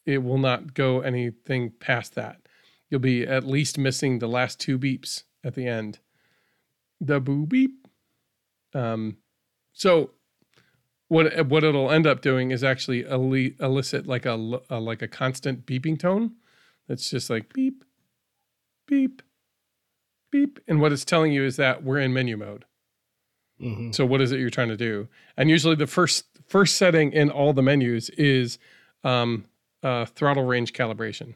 [SPEAKER 2] it will not go anything past that. You'll be at least missing the last two beeps at the end. The boo beep. Um, so what what it'll end up doing is actually elicit like a, a like a constant beeping tone. That's just like beep, beep, beep, and what it's telling you is that we're in menu mode.
[SPEAKER 1] hmm
[SPEAKER 2] So what is it you're trying to do? And usually the first first setting in all the menus is um, uh, throttle range calibration.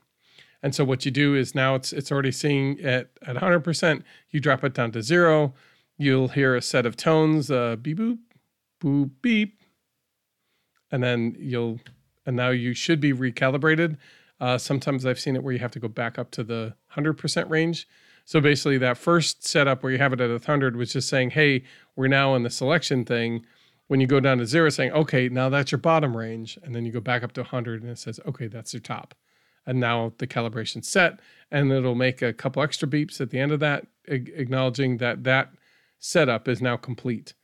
[SPEAKER 2] And so what you do is now it's it's already seeing at at 100%. You drop it down to zero. You'll hear a set of tones, uh, beep boop, boop beep, and then you'll and now you should be recalibrated. Uh, sometimes I've seen it where you have to go back up to the 100% range. So basically, that first setup where you have it at 100 was just saying, hey, we're now in the selection thing. when you go down to zero, saying, okay, now that's your bottom range. And then you go back up to 100 and it says, okay, that's your top. And now the calibration's set. And it'll make a couple extra beeps at the end of that, acknowledging that that setup is now complete.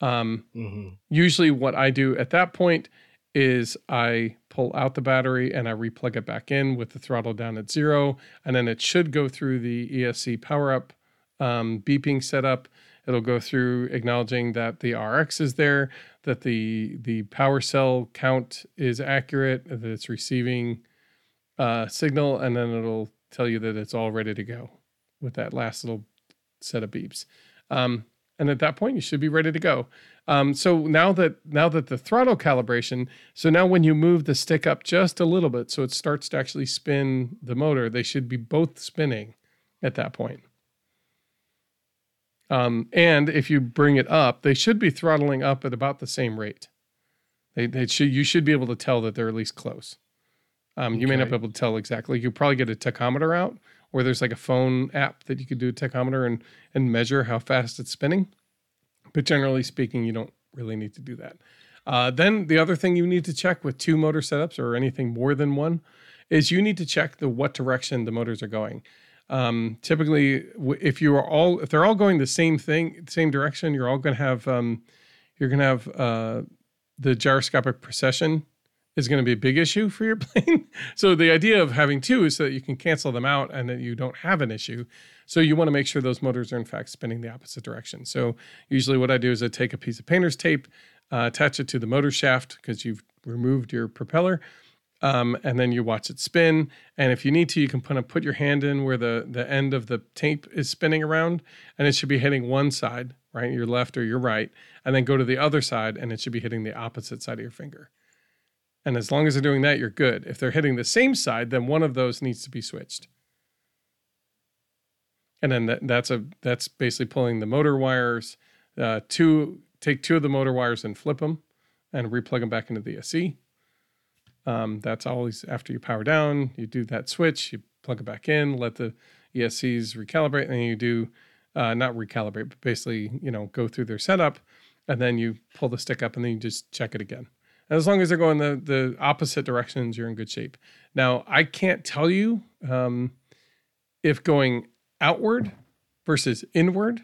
[SPEAKER 2] Um, mm-hmm. Usually, what I do at that point is I pull out the battery and I replug it back in with the throttle down at zero. And then it should go through the ESC power up um, beeping setup. It'll go through acknowledging that the RX is there, that the the power cell count is accurate, that it's receiving uh, signal, and then it'll tell you that it's all ready to go with that last little set of beeps. Um, and at that point, you should be ready to go. Um, so now that now that the throttle calibration, so now when you move the stick up just a little bit, so it starts to actually spin the motor, they should be both spinning at that point. Um, and if you bring it up, they should be throttling up at about the same rate. They, they should you should be able to tell that they're at least close. Um, you okay. may not be able to tell exactly. You probably get a tachometer out, or there's like a phone app that you could do a tachometer and and measure how fast it's spinning. But generally speaking, you don't really need to do that. Uh, then the other thing you need to check with two motor setups or anything more than one is you need to check the what direction the motors are going. Um, typically, if you are all if they're all going the same thing, same direction, you're all going to have um, you're going to have uh, the gyroscopic precession is going to be a big issue for your plane. so the idea of having two is so that you can cancel them out and that you don't have an issue. So you want to make sure those motors are in fact spinning the opposite direction. So usually what I do is I take a piece of painter's tape, uh, attach it to the motor shaft because you've removed your propeller. Um, and then you watch it spin. And if you need to, you can put, put your hand in where the, the end of the tape is spinning around, and it should be hitting one side, right, your left or your right, and then go to the other side, and it should be hitting the opposite side of your finger. And as long as they're doing that, you're good. If they're hitting the same side, then one of those needs to be switched. And then that, that's a that's basically pulling the motor wires. Uh, two take two of the motor wires and flip them, and replug them back into the ESC um, that's always after you power down, you do that switch, you plug it back in, let the ESCs recalibrate, and then you do uh, not recalibrate, but basically, you know, go through their setup, and then you pull the stick up, and then you just check it again. As long as they're going the the opposite directions, you're in good shape. Now, I can't tell you um, if going outward versus inward.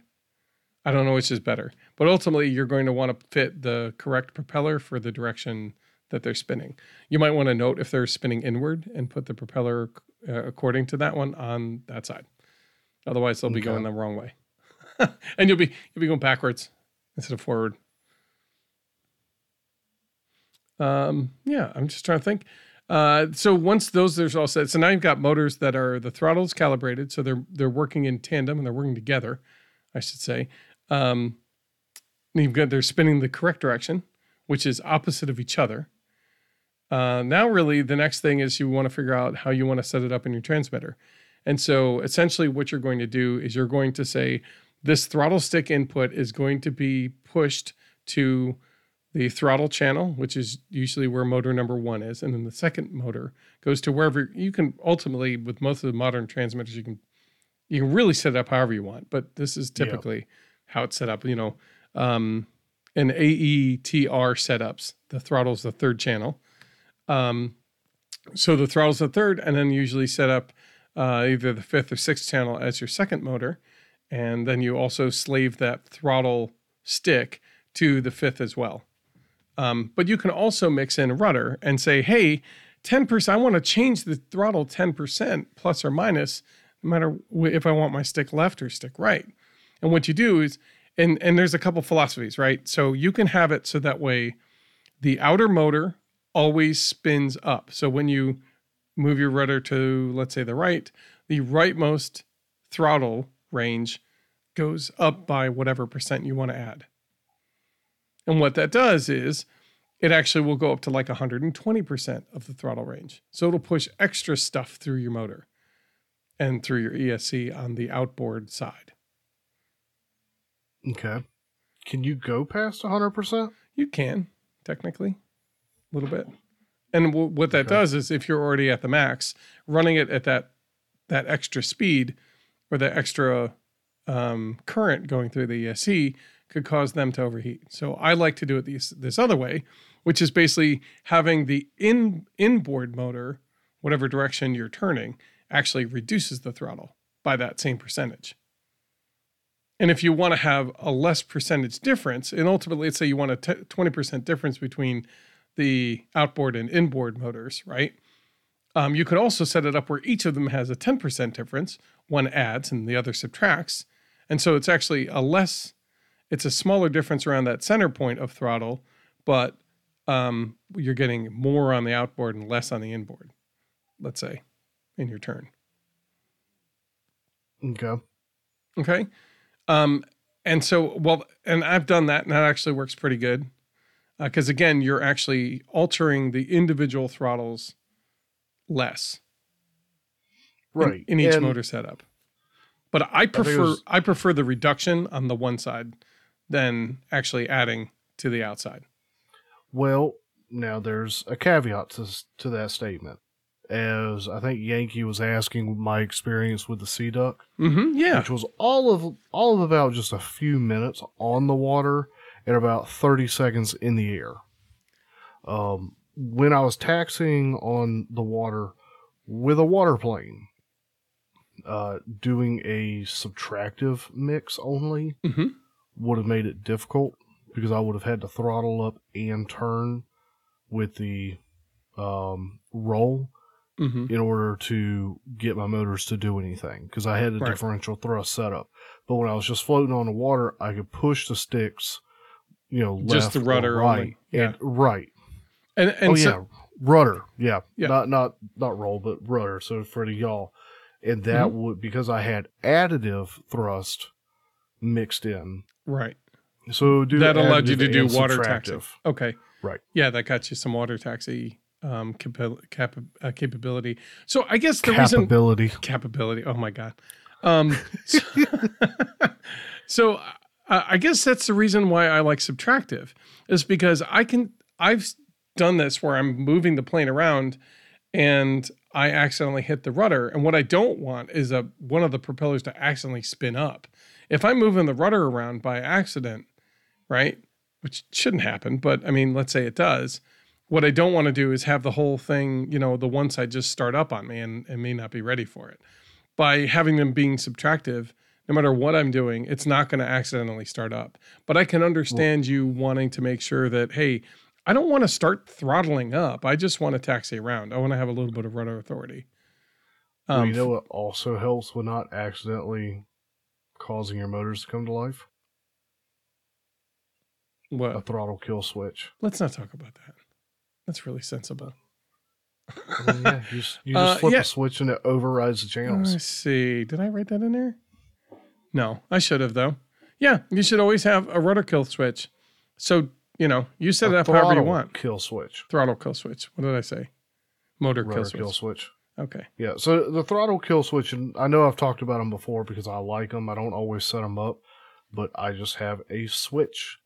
[SPEAKER 2] I don't know which is better, but ultimately, you're going to want to fit the correct propeller for the direction that they're spinning. You might want to note if they're spinning inward and put the propeller uh, according to that one on that side. Otherwise, they'll be going the wrong way, and you'll be you'll be going backwards instead of forward. Um, yeah, I'm just trying to think. Uh, so once those are all set, so now you've got motors that are the throttles calibrated, so they're they're working in tandem and they're working together, I should say. Um, you've got they're spinning the correct direction, which is opposite of each other. Uh, now, really, the next thing is you want to figure out how you want to set it up in your transmitter. And so, essentially, what you're going to do is you're going to say this throttle stick input is going to be pushed to the throttle channel, which is usually where motor number one is, and then the second motor goes to wherever you can. Ultimately, with most of the modern transmitters, you can you can really set it up however you want. But this is typically yeah. how it's set up. You know, um, in AETR setups, the throttle's the third channel um, so the throttle's the third, and then usually set up uh, either the fifth or sixth channel as your second motor, and then you also slave that throttle stick to the fifth as well. Um, but you can also mix in rudder and say, hey, 10%, I want to change the throttle 10% plus or minus, no matter if I want my stick left or stick right. And what you do is, and, and there's a couple philosophies, right? So you can have it so that way the outer motor always spins up. So when you move your rudder to, let's say, the right, the rightmost throttle range goes up by whatever percent you want to add. And what that does is it actually will go up to like 120% of the throttle range. So it'll push extra stuff through your motor and through your ESC on the outboard side.
[SPEAKER 1] Okay. Can you go past 100%?
[SPEAKER 2] You can, technically a little bit. And w- what that okay. does is if you're already at the max, running it at that that extra speed or that extra um, current going through the ESC could cause them to overheat. So I like to do it this this other way, which is basically having the in inboard motor, whatever direction you're turning, actually reduces the throttle by that same percentage. And if you want to have a less percentage difference, and ultimately, let's say you want a 20% difference between the outboard and inboard motors, right? Um, you could also set it up where each of them has a 10% difference. One adds and the other subtracts. And so it's actually a less, it's a smaller difference around that center point of throttle, but um, you're getting more on the outboard and less on the inboard, let's say, in your turn.
[SPEAKER 1] Okay.
[SPEAKER 2] Okay. Um, and so, well, and I've done that, and that actually works pretty good. Because uh, again, you're actually altering the individual throttles less,
[SPEAKER 1] right,
[SPEAKER 2] in, in each and motor setup. But I prefer I, was, I prefer the reduction on the one side than actually adding to the outside.
[SPEAKER 1] Well, now there's a caveat to to that statement as I think Yankee was asking my experience with the Sea Duck.
[SPEAKER 2] Mm-hmm, yeah,
[SPEAKER 1] which was all of all of about just a few minutes on the water and about thirty seconds in the air. Um, when I was taxiing on the water with a water plane, uh, doing a subtractive mix only
[SPEAKER 2] mm-hmm.
[SPEAKER 1] Would have made it difficult because I would have had to throttle up and turn with the um, roll
[SPEAKER 2] mm-hmm.
[SPEAKER 1] in order to get my motors to do anything because I had a right. differential thrust setup. But when I was just floating on the water, I could push the sticks, you know, just the rudder right, only. Yeah. And, right.
[SPEAKER 2] And, and
[SPEAKER 1] oh so, yeah, rudder. Yeah. yeah, not not not roll, but rudder. So for the yaw, and that mm-hmm. would because I had additive thrust mixed in.
[SPEAKER 2] Right.
[SPEAKER 1] So
[SPEAKER 2] that allowed you to do water taxi. Okay.
[SPEAKER 1] Right.
[SPEAKER 2] Yeah, that got you some water taxi um, cap- cap- uh, capability. So I guess the
[SPEAKER 1] capability.
[SPEAKER 2] reason capability. Oh my god. Um, so, so uh, I guess that's the reason why I like subtractive is because I can. I've done this where I'm moving the plane around, and I accidentally hit the rudder. And what I don't want is a one of the propellers to accidentally spin up. If I'm moving the rudder around by accident, right, which shouldn't happen, but I mean, let's say it does what I don't want to do is have the whole thing, you know, the one side just start up on me and, and may not be ready for it. By having them being subtractive, no matter what I'm doing, it's not going to accidentally start up. But I can understand you wanting to make sure that, hey, I don't want to start throttling up. I just want to taxi around. I want to have a little bit of rudder authority.
[SPEAKER 1] Um, well, you know what also helps with not accidentally causing your motors to come to life?
[SPEAKER 2] What?
[SPEAKER 1] A throttle kill switch.
[SPEAKER 2] Let's not talk about that. That's really sensible.
[SPEAKER 1] I mean, yeah, you just, you just uh, flip yeah. a switch and it overrides the channels.
[SPEAKER 2] Let's see. Did I write that in there? No, I should have though. Yeah, you should always have a rudder kill switch. So you know, you set a it up however you want.
[SPEAKER 1] Kill switch.
[SPEAKER 2] Throttle kill switch. What did I say? Motor kill switch.
[SPEAKER 1] kill switch.
[SPEAKER 2] Okay.
[SPEAKER 1] Yeah. So the throttle kill switch, and I know I've talked about them before because I like them. I don't always set them up, but I just have a switch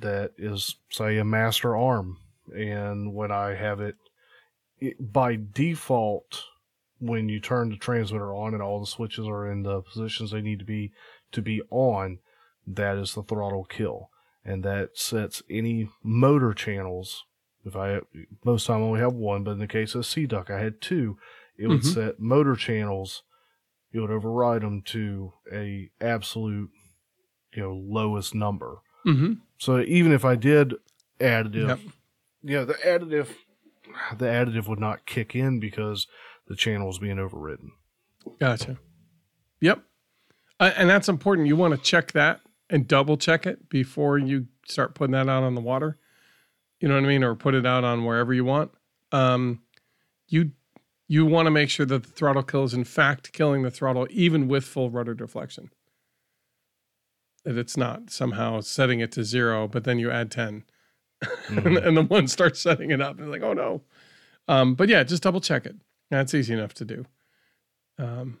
[SPEAKER 1] that is, say, a master arm and when I have it, it, by default, when you turn the transmitter on and all the switches are in the positions they need to be to be on, that is the throttle kill, and that sets any motor channels. If I most time I only have one, but in the case of Sea Duck, I had two. It would mm-hmm. set motor channels. It would override them to a absolute, you know, lowest number.
[SPEAKER 2] Mm-hmm.
[SPEAKER 1] So even if I did additive yep yeah, the additive, the additive would not kick in because the channel is being overridden.
[SPEAKER 2] Gotcha. Yep. Uh, and that's important. You want to check that and double check it before you start putting that out on the water. You know what I mean? Or put it out on wherever you want. Um, you you want to make sure that the throttle kill is in fact killing the throttle even with full rudder deflection. That it's not somehow setting it to zero, but then you add 10 mm-hmm. and, and, the one starts setting it up and like, oh no. Um, but yeah, just double check it. That's easy enough to do. Um,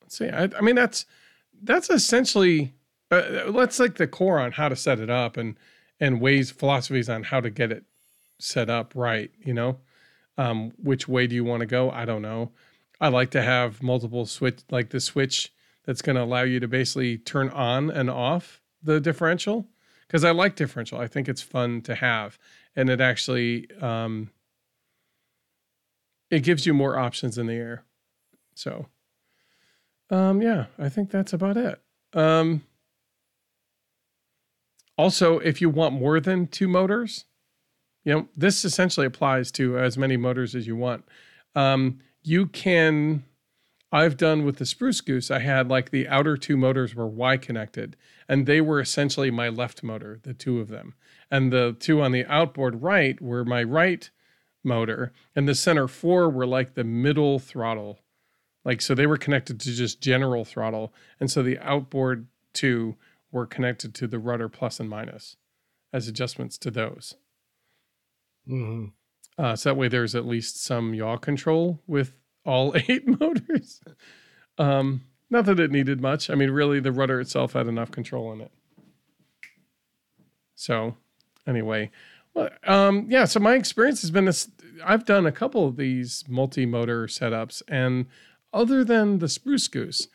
[SPEAKER 2] let's see. I, I mean, that's that's essentially uh, that's like the core on how to set it up and and ways philosophies on how to get it set up right. You know, um, which way do you want to go? I don't know. I like to have multiple switch, like the switch that's going to allow you to basically turn on and off the differential because I like differential. I think it's fun to have, and it actually um, it gives you more options in the air. So, um, yeah, I think that's about it. Um, also, if you want more than two motors, you know this essentially applies to as many motors as you want. Um, you can I've done with the Spruce Goose, I had like the outer two motors were Y connected, and they were essentially my left motor, the two of them. And the two on the outboard right were my right motor, and the center four were like the middle throttle. Like, so they were connected to just general throttle. And so the outboard two were connected to the rudder plus and minus as adjustments to those.
[SPEAKER 1] Mm-hmm.
[SPEAKER 2] Uh, so that way there's at least some yaw control with all eight motors. Um, not that it needed much. I mean, really, the rudder itself had enough control in it. So, anyway, well, um, yeah. So my experience has been this. I've done a couple of these multi-motor setups, and other than the Spruce Goose,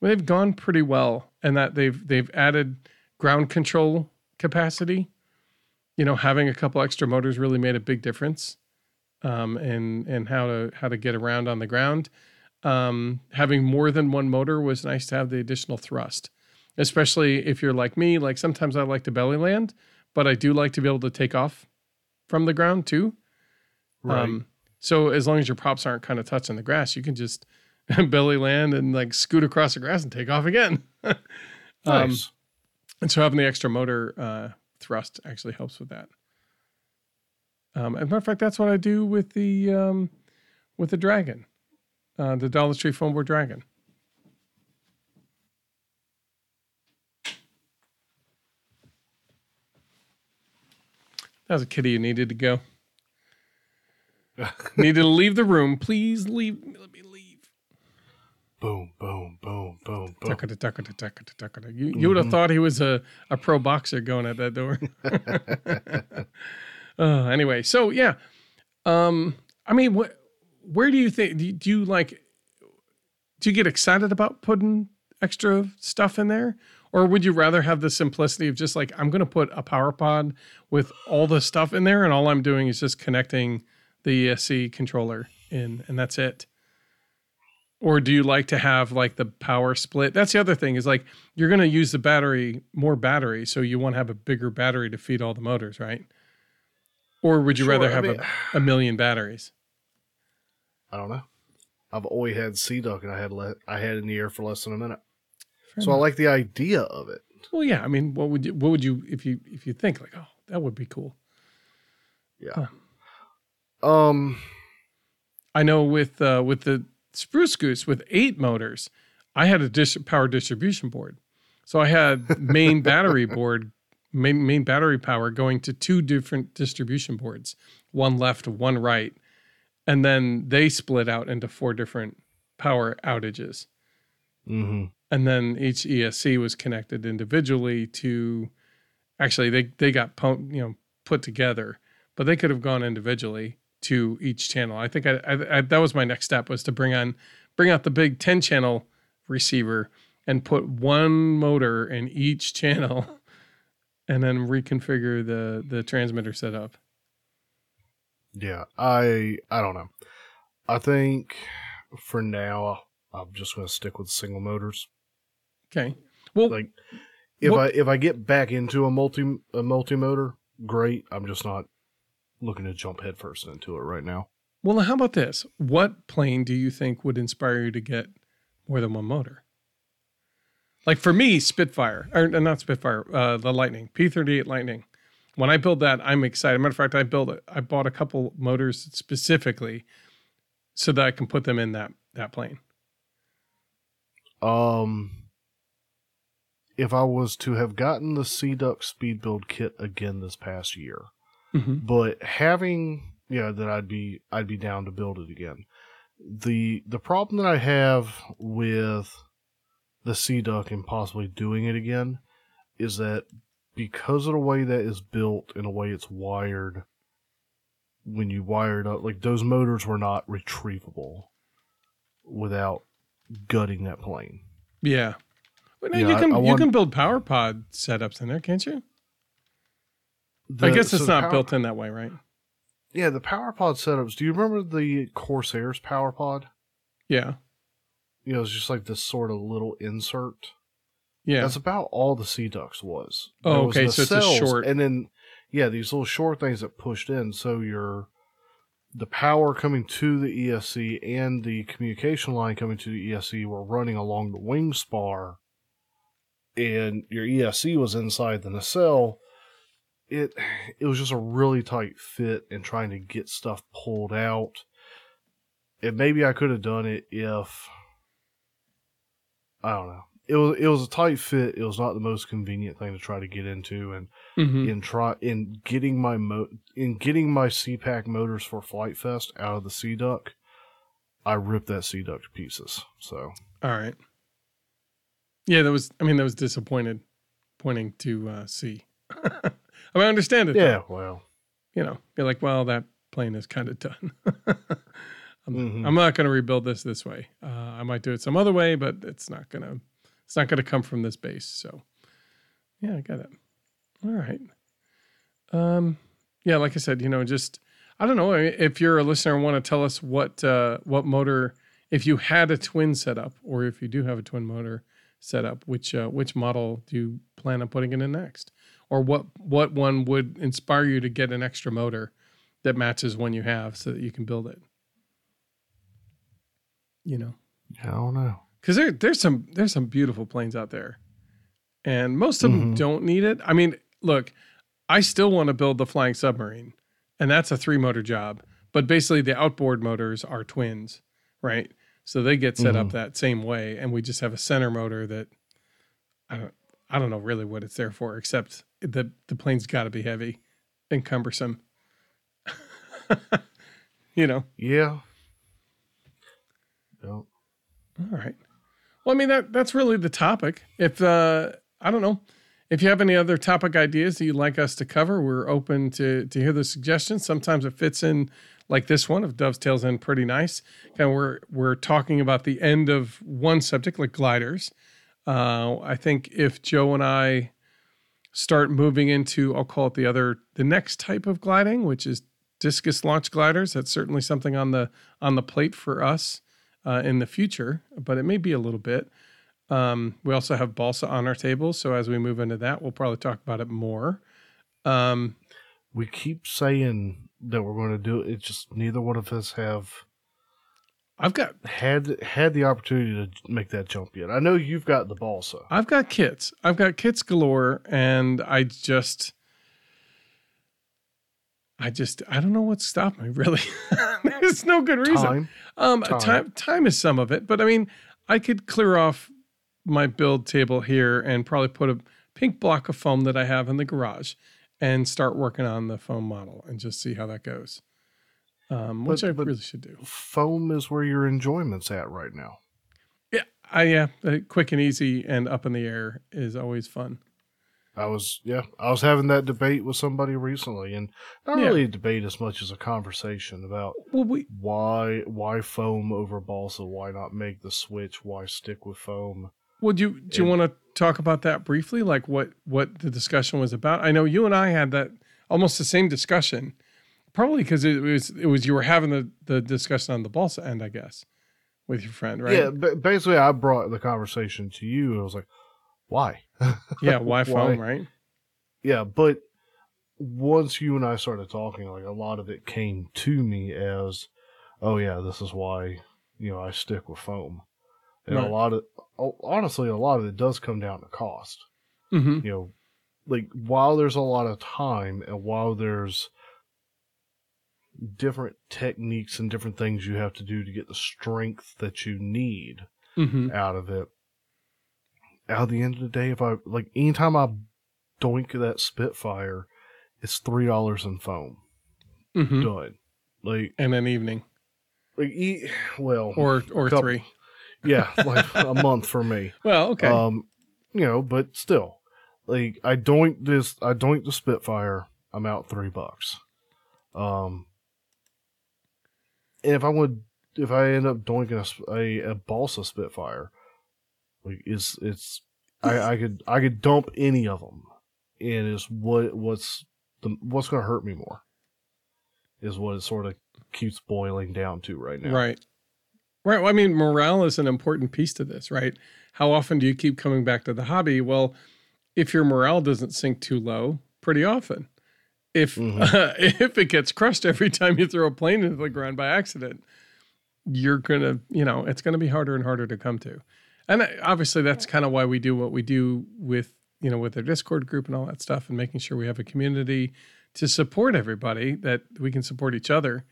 [SPEAKER 2] they've gone pretty well, and that they've they've added ground control capacity. You know, having a couple extra motors really made a big difference um, and and how to how to get around on the ground. Um, having more than one motor was nice to have the additional thrust, especially if you're like me. Like sometimes I like to belly land, but I do like to be able to take off from the ground too.
[SPEAKER 1] Right.
[SPEAKER 2] Um, so as long as your props aren't kind of touching the grass, you can just belly land and like scoot across the grass and take off again. um,
[SPEAKER 1] nice.
[SPEAKER 2] and so having the extra motor uh, thrust actually helps with that. Um, as a matter of fact, that's what I do with the um, with the dragon, uh, the Dollar Tree foam board dragon. That was a kitty who needed to go. needed to leave the room. Please leave. Let me leave.
[SPEAKER 1] Boom, boom, boom, boom, boom.
[SPEAKER 2] You, you would have thought he was a, a pro boxer going at that door. uh, anyway, so yeah. Um, I mean, what, where do you think, do you, do you like, do you get excited about putting extra stuff in there? Or would you rather have the simplicity of just like, I'm going to put a power pod with all the stuff in there and all I'm doing is just connecting the ESC controller in and that's it? Or do you like to have like the power split that's the other thing is like you're going to use the battery more battery so you want to have a bigger battery to feed all the motors right or would you
[SPEAKER 1] Sure,
[SPEAKER 2] rather
[SPEAKER 1] I
[SPEAKER 2] have
[SPEAKER 1] mean-
[SPEAKER 2] a, a million batteries
[SPEAKER 1] I don't know. I've always had Sea Duck, and I had le- I had in the air for less than a minute.
[SPEAKER 2] Fair
[SPEAKER 1] so I like the idea of it.
[SPEAKER 2] well yeah i mean what would you what would you if you if you think like oh that would be cool
[SPEAKER 1] Yeah. Um.
[SPEAKER 2] i know with uh with the spruce goose with eight motors i had a dis- power distribution board. So i had main battery board main, main battery power going to two different distribution boards one left one right. And then they split out into four different power outages.
[SPEAKER 1] Hmm
[SPEAKER 2] and then each ESC was connected individually to actually they they got po- you know put together but they could have gone individually to each channel I think I, I, I that was my next step was to bring on bring out the big 10 channel receiver and put one motor in each channel and then reconfigure the the transmitter setup
[SPEAKER 1] Yeah. I I don't know. I think for now I'm just going to stick with single motors.
[SPEAKER 2] okay well
[SPEAKER 1] Like if
[SPEAKER 2] What-
[SPEAKER 1] I if I get back into a multi a multi motor, great. I'm just not looking to jump headfirst into it right now.
[SPEAKER 2] Well, how about this? What plane do you think would inspire you to get more than one motor? Like for me, Spitfire, or uh, not Spitfire, uh, the Lightning, P38 Lightning. When I build that, I'm excited. Matter of fact, I built it. I bought a couple motors specifically so that I can put them in that that plane.
[SPEAKER 1] Um, if I was to have gotten the Sea Duck speed build kit again this past year,
[SPEAKER 2] Mm-hmm.
[SPEAKER 1] but having yeah, that I'd be I'd be down to build it again. The the problem that I have with the Sea Duck and possibly doing it again is that because of the way that is built and the way it's wired, when you wire it up, like those motors were not retrievable without gutting that plane.
[SPEAKER 2] Yeah. But no, you
[SPEAKER 1] I-
[SPEAKER 2] can
[SPEAKER 1] I
[SPEAKER 2] you
[SPEAKER 1] want-
[SPEAKER 2] can build power pod setups in there, can't you?
[SPEAKER 1] The-
[SPEAKER 2] I guess
[SPEAKER 1] so
[SPEAKER 2] it's not
[SPEAKER 1] power-
[SPEAKER 2] built in that way, right?
[SPEAKER 1] Yeah, the PowerPod setups. Do you remember the Corsair's PowerPod?
[SPEAKER 2] Yeah,
[SPEAKER 1] You know, it's just like this sort of little insert.
[SPEAKER 2] yeah.
[SPEAKER 1] That's about all the Sea Ducks was.
[SPEAKER 2] Oh,
[SPEAKER 1] was
[SPEAKER 2] okay, so it's a short-
[SPEAKER 1] and then yeah, these little short things that pushed in. So your the power coming to the ESC and the communication line coming to the ESC were running along the wing spar, and your ESC was inside the nacelle. It it was just a really tight fit and trying to get stuff pulled out. And maybe I could have done it if I don't know. It was it was a tight fit. It was not the most convenient thing to try to get into, and
[SPEAKER 2] hmm
[SPEAKER 1] in try in getting my mo in getting my CPAC motors for Flite Fest out of the Sea Duck, I ripped that Sea Duck to pieces. So
[SPEAKER 2] All right. Yeah, that was. I mean, that was disappointed, pointing to uh, see. I mean, I understand it. though.
[SPEAKER 1] yeah, well,
[SPEAKER 2] you know, you're like, well, that plane is kind of done. I'm,
[SPEAKER 1] Mhm.
[SPEAKER 2] I'm not going to rebuild this this way. Uh, I might do it some other way, but it's not gonna. It's not gonna come from this base. So, yeah, I got it. All right. Um, yeah, like I said, you know, just I don't know if you're a listener and want to tell us what uh, what motor, if you had a twin setup, or if you do have a twin motor setup, which uh, which model do you plan on putting it in next, or what what one would inspire you to get an extra motor that matches one you have, so that you can build it. You know,
[SPEAKER 1] I don't know.
[SPEAKER 2] because there there's some there's some beautiful planes out there, and most of them
[SPEAKER 1] Mhm.
[SPEAKER 2] don't need it. I mean, look, I still want to build the flying submarine, and that's a three motor job. But basically, the outboard motors are twins, right? So they get set up
[SPEAKER 1] Mhm.
[SPEAKER 2] that same way, and we just have a center motor that I don't I don't know really what it's there for, except the the plane's got to be heavy and cumbersome. you know.
[SPEAKER 1] Yeah. No.
[SPEAKER 2] All right. Well, I mean that that's really the topic. If uh I don't know, if you have any other topic ideas that you'd like us to cover, we're open to to hear the suggestions. Sometimes it fits in like this one of dovetails in pretty nice. And we're we're talking about the end of one subject like gliders. Uh, I think if Joe and I start moving into, I'll call it the other, the next type of gliding, which is discus launch gliders. That's certainly something on the on the plate for us uh, in the future, but it may be a little bit. Um, we also have balsa on our table, so as we move into that, we'll probably talk about it more. Um,
[SPEAKER 1] We keep saying that we're going to do it. It's just neither one of us have
[SPEAKER 2] I've got
[SPEAKER 1] had had the opportunity to make that jump yet. I know you've got the balsa.
[SPEAKER 2] I've got kits. I've got kits galore, and I just, I just, I don't know what's stopped me. Really, there's no good reason.
[SPEAKER 1] Time.
[SPEAKER 2] Um,
[SPEAKER 1] Time.
[SPEAKER 2] time. time, is some of it, but I mean, I could clear off my build table here and probably put a pink block of foam that I have in the garage, and start working on the foam model and just see how that goes. Um, which
[SPEAKER 1] But-
[SPEAKER 2] I
[SPEAKER 1] but-
[SPEAKER 2] really should do.
[SPEAKER 1] Foam is where your enjoyment's at right now.
[SPEAKER 2] Yeah, I yeah, uh, quick and easy and up in the air is always fun.
[SPEAKER 1] I was yeah, I was having that debate with somebody recently, and not
[SPEAKER 2] Yeah.
[SPEAKER 1] really a debate as much as a conversation about
[SPEAKER 2] Well, we
[SPEAKER 1] why why foam over balsa, why not make the switch, why stick with foam.
[SPEAKER 2] Would you do you want to talk about that briefly? Like what what the discussion was about? I know you and I had that almost the same discussion, probably because it was it was you were having the the discussion on the balsa end, I guess, with your friend, right?
[SPEAKER 1] Yeah, ba- basically, I brought the conversation to you. and I was like, why?
[SPEAKER 2] yeah. Why foam, right?
[SPEAKER 1] Yeah, but once you and I started talking, like a lot of it came to me as, oh yeah, this is why you know I stick with foam, and
[SPEAKER 2] Right.
[SPEAKER 1] a lot of honestly, a lot of it does come down to cost.
[SPEAKER 2] Mm-hmm.
[SPEAKER 1] You know, like while there's a lot of time and while there's different techniques and different things you have to do to get the strength that you need
[SPEAKER 2] Mm-hmm.
[SPEAKER 1] out of it. At the end of the day, if I like anytime I doink that Spitfire, it's three dollars in foam.
[SPEAKER 2] Mm-hmm.
[SPEAKER 1] Done. Like
[SPEAKER 2] And an evening
[SPEAKER 1] like eat well
[SPEAKER 2] or or
[SPEAKER 1] Couple.
[SPEAKER 2] three.
[SPEAKER 1] yeah, like a month for me.
[SPEAKER 2] Well, okay.
[SPEAKER 1] Um you know, but still. Like I doink this I doink the Spitfire, I'm out three bucks. Um and if I would if I end up doinking a, a, a balsa Spitfire, like it's it's I, I could I could dump any of them, and is what what's the what's going to hurt me more is what it sort of keeps boiling down to right now.
[SPEAKER 2] Right. Right. Well, I mean, morale is an important piece to this, right? How often do you keep coming back to the hobby? Well, if your morale doesn't sink too low, pretty often. If
[SPEAKER 1] Mhm.
[SPEAKER 2] uh, if it gets crushed every time you throw a plane into the ground by accident, you're gonna, you know, it's gonna be harder and harder to come to. And obviously, that's kind of why we do what we do with, you know, with our Discord group and all that stuff, and making sure we have a community to support everybody that we can support each other.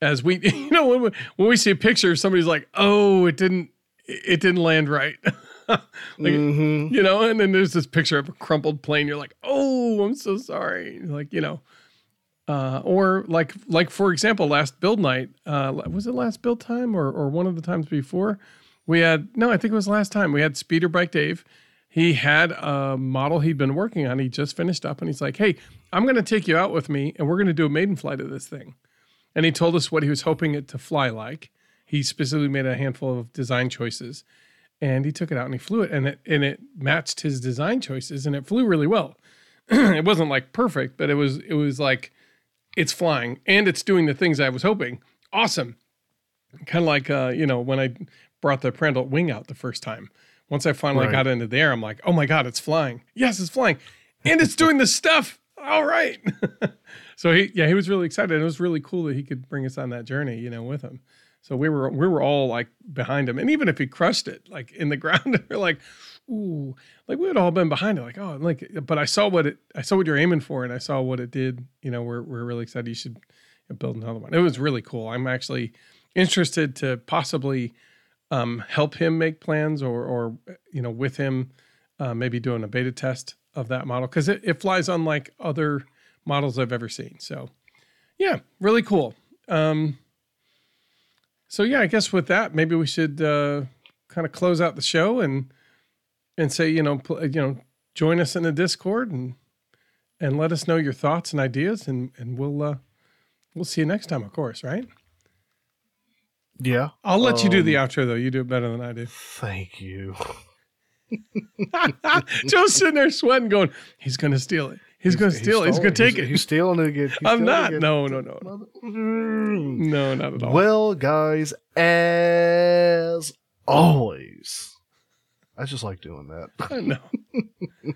[SPEAKER 2] As we, you know, when we, when we see a picture, somebody's like, "Oh, it didn't, it didn't land right." like,
[SPEAKER 1] Mhm.
[SPEAKER 2] you know, and then there's this picture of a crumpled plane. You're like, oh, I'm so sorry. Like, you know, uh, or like, like for example, last build night, uh, was it last build time or or one of the times before? We had no, I think it was last time. We had Speeder Bike Dave. He had a model he'd been working on. He just finished up, and he's like, "Hey, I'm going to take you out with me, and we're going to do a maiden flight of this thing." And he told us what he was hoping it to fly like. He specifically made a handful of design choices and he took it out and he flew it and it and it matched his design choices and it flew really well. it wasn't like perfect, but it was it was like it's flying and it's doing the things I was hoping. Awesome. Kind of like uh, you know, when I brought the Prandtl wing out the first time. Once I finally
[SPEAKER 1] Right.
[SPEAKER 2] got into the air, I'm like, oh my God, it's flying. Yes, it's flying. And it's doing the stuff. All right. so he yeah, he was really excited. It was really cool that he could bring us on that journey, you know, with him. So we were we were all like behind him, and even if he crushed it like in the ground, we're like, ooh, like we had all been behind it, like oh, like. But I saw what it, I saw what you're aiming for, and I saw what it did. You know, we're we're really excited. You should build another one. It was really cool. I'm actually interested to possibly um, help him make plans, or or you know, with him, uh, maybe doing a beta test of that model because it, it flies unlike other models I've ever seen. So yeah, really cool. Um, so yeah, I guess with that, maybe we should uh, kind of close out the show and and say, you know, pl- you know, join us in the Discord and and let us know your thoughts and ideas, and and we'll uh, we'll see you next time, of course, right?
[SPEAKER 1] Yeah.
[SPEAKER 2] I'll let you do
[SPEAKER 1] Um,
[SPEAKER 2] the outro though. You do it better than I do.
[SPEAKER 1] Thank you.
[SPEAKER 2] Joe's sitting there sweating, going, "He's going to steal it. He's, going to steal it. He's going to take
[SPEAKER 1] He's-
[SPEAKER 2] it."
[SPEAKER 1] He's stealing it again. He's
[SPEAKER 2] I'm not.
[SPEAKER 1] again.
[SPEAKER 2] No, no, no, no, no, not at all.
[SPEAKER 1] Well, guys, as always, I just like doing that.
[SPEAKER 2] no.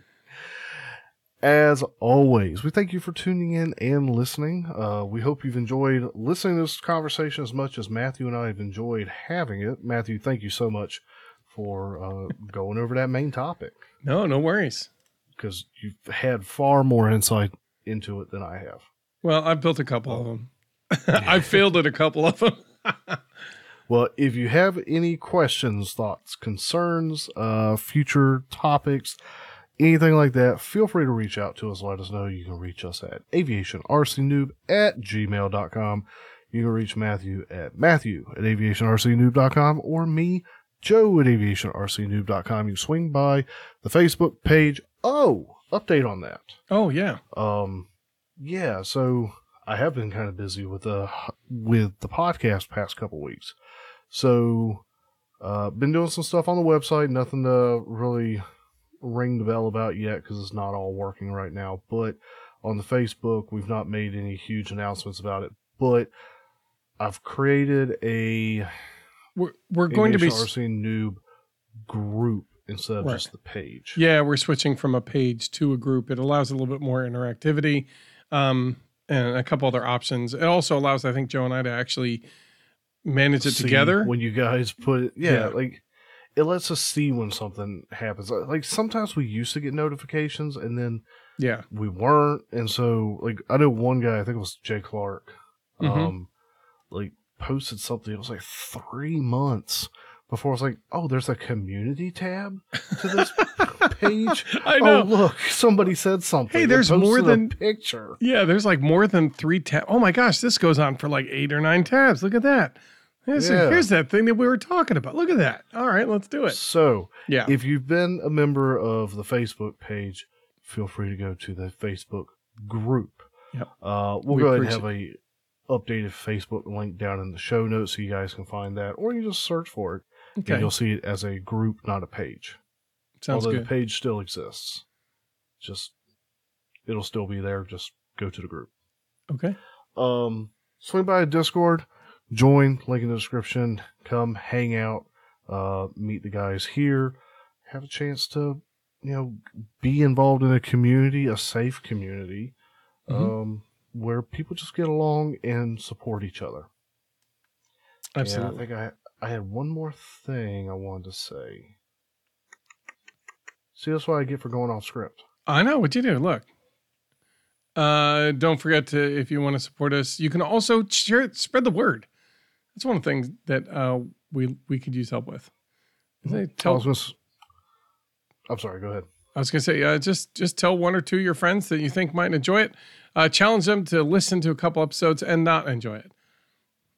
[SPEAKER 1] As always, we thank you for tuning in and listening. Uh, we hope you've enjoyed listening to this conversation as much as Matthew and I have enjoyed having it. Matthew, thank you so much for uh, going over that main topic
[SPEAKER 2] No, no worries.
[SPEAKER 1] Because you've had far more insight into it than I have.
[SPEAKER 2] Well, I've built a couple of them. I've failed at a couple of them.
[SPEAKER 1] Well, if you have any questions, thoughts, concerns, uh, future topics, anything like that, feel free to reach out to us. Let us know. You can reach us at aviationrcnoob at gmail.com. You can reach Matthew at Matthew at aviationrcnoob.com or me, Joe at aviationrcnoob.com. You swing by the Facebook page. Oh, update on that.
[SPEAKER 2] Oh yeah.
[SPEAKER 1] Um, yeah, so I have been kind of busy with the with the podcast past couple weeks. So, uh, been doing some stuff on the website. Nothing to really ring the bell about yet because it's not all working right now. But on the Facebook, we've not made any huge announcements about it. But I've created a
[SPEAKER 2] We're we're going to be
[SPEAKER 1] RC noob group instead of
[SPEAKER 2] Right.
[SPEAKER 1] just the page.
[SPEAKER 2] yeah, we're switching from a page to a group. It allows a little bit more interactivity. Um and a couple other options. It also allows, I think, Joe and I to actually manage it
[SPEAKER 1] see
[SPEAKER 2] together.
[SPEAKER 1] when you guys put it yeah,
[SPEAKER 2] Yeah.
[SPEAKER 1] like it lets us see when something happens like sometimes we used to get notifications and then
[SPEAKER 2] yeah.
[SPEAKER 1] we weren't and so like i know one guy i think it was jay clark
[SPEAKER 2] Mhm.
[SPEAKER 1] um like posted something it was like three months before i was like oh there's a community tab to this page
[SPEAKER 2] I know.
[SPEAKER 1] oh look somebody said something
[SPEAKER 2] Hey, there's more than-
[SPEAKER 1] picture
[SPEAKER 2] Yeah, there's like more than three tabs. Oh my gosh, this goes on for like eight or nine tabs. Look at that. Here's,
[SPEAKER 1] Yeah.
[SPEAKER 2] here's that thing that we were talking about. Look at that. All right, let's do it.
[SPEAKER 1] so
[SPEAKER 2] Yeah.
[SPEAKER 1] If you've been a member of the Facebook page, feel free to go to the Facebook group.
[SPEAKER 2] Yep.
[SPEAKER 1] Uh, we'll
[SPEAKER 2] We
[SPEAKER 1] go ahead and have a updated Facebook link down in the show notes so you guys can find that, or you just search for it
[SPEAKER 2] okay.
[SPEAKER 1] and you'll see it as a group, not a page.
[SPEAKER 2] Sounds
[SPEAKER 1] Although
[SPEAKER 2] good.
[SPEAKER 1] the page still exists. Just it'll still be there. Just go to the group.
[SPEAKER 2] Okay.
[SPEAKER 1] Um, swing by Discord, join, link in the description, come hang out, uh, meet the guys here, have a chance to, you know, be involved in a community, a safe community,
[SPEAKER 2] Mhm.
[SPEAKER 1] um, where people just get along and support each other.
[SPEAKER 2] Absolutely.
[SPEAKER 1] And I think I I had one more thing I wanted to say. See, that's what I get for going off script.
[SPEAKER 2] I know what you do. Look. Uh, don't forget to if you want to support us, you can also share it, spread the word. That's one of the things that uh we we could use help with.
[SPEAKER 1] I
[SPEAKER 2] Tell,
[SPEAKER 1] was gonna s- I'm sorry. Go ahead.
[SPEAKER 2] I was gonna say, uh, just just tell one or two of your friends that you think might enjoy it. Uh, challenge them to listen to a couple episodes and not enjoy it.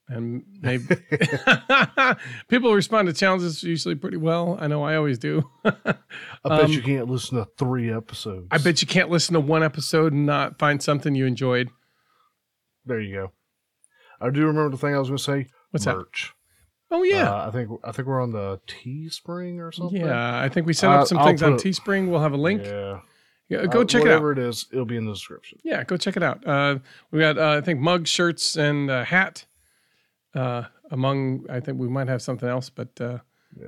[SPEAKER 2] And maybe people respond to challenges usually pretty well. I know I always do.
[SPEAKER 1] I bet
[SPEAKER 2] Um,
[SPEAKER 1] you can't listen to three episodes.
[SPEAKER 2] I bet you can't listen to one episode and not find something you enjoyed.
[SPEAKER 1] There you go. I do remember the thing I was going to say.
[SPEAKER 2] What's that? Oh yeah,
[SPEAKER 1] Uh, I think I think we're on the Teespring or something.
[SPEAKER 2] yeah. I think we set up some things on Teespring. We'll have a link.
[SPEAKER 1] Yeah.
[SPEAKER 2] Yeah, go
[SPEAKER 1] Uh,
[SPEAKER 2] check it out.
[SPEAKER 1] Whatever it is, it'll be in the description.
[SPEAKER 2] Yeah, go check it out. Uh, we got uh, I think mug, shirts, and a hat. Uh, among I think we might have something else, but uh,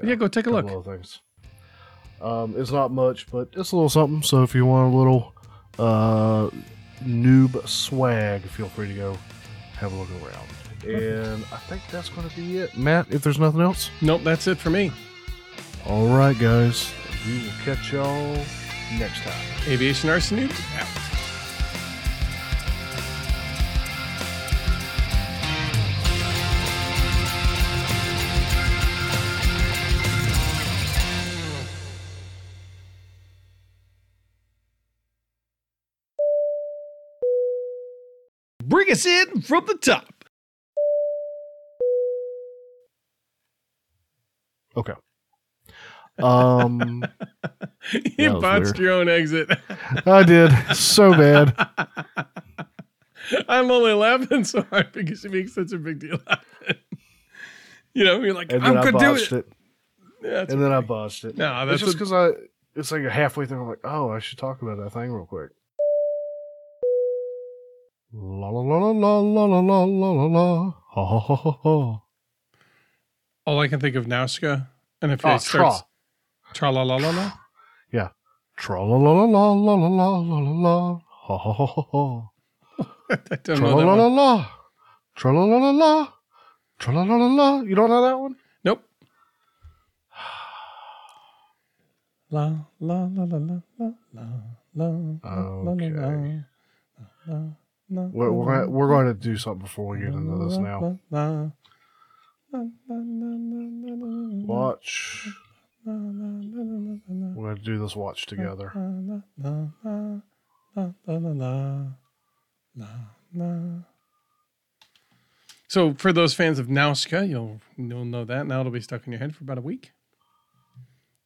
[SPEAKER 2] yeah, go take a look.
[SPEAKER 1] couple of things. Um, it's not much, but it's a little something. So if you want a little uh, noob swag, feel free to go have a look around. And I think that's going to be it. Matt, if there's nothing else.
[SPEAKER 2] Nope, that's it for me.
[SPEAKER 1] All right, guys. We will catch y'all next time.
[SPEAKER 2] Aviation RC Noob out. Bring us in from the top.
[SPEAKER 1] Okay. Um,
[SPEAKER 2] you botched
[SPEAKER 1] weird.
[SPEAKER 2] your own exit.
[SPEAKER 1] I did so bad.
[SPEAKER 2] I'm only laughing so hard because you make such a big deal out of it. You know, you're like, I'm gonna do it.
[SPEAKER 1] it.
[SPEAKER 2] Yeah,
[SPEAKER 1] And then I botched it.
[SPEAKER 2] No,
[SPEAKER 1] It's
[SPEAKER 2] that's
[SPEAKER 1] just because I. It's like halfway through. I'm like, oh, I should talk about that thing real quick. La la la la la la la la la la. Ha ha ha ha
[SPEAKER 2] all I can think of Nausicaä. And if
[SPEAKER 1] Oh,
[SPEAKER 2] it starts tra la la la la.
[SPEAKER 1] Tra la la la la la la la la la la. Ha ha ha ha ha.
[SPEAKER 2] I don't
[SPEAKER 1] Tra
[SPEAKER 2] know
[SPEAKER 1] la la la. Tra la la la la. Tra la la la la. You don't know that one?
[SPEAKER 2] Nope. La la la la la la la
[SPEAKER 1] Okay.
[SPEAKER 2] la la la.
[SPEAKER 1] We're, we're, gonna, we're going to do something before we get into this now. Watch. We're going to do this watch together.
[SPEAKER 2] So, for those fans of Nausicaä, you'll you'll know that now. It'll be stuck in your head for about a week.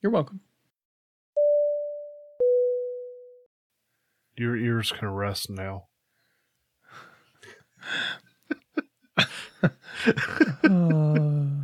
[SPEAKER 2] You're welcome.
[SPEAKER 1] Your ears can rest now.
[SPEAKER 2] Uh,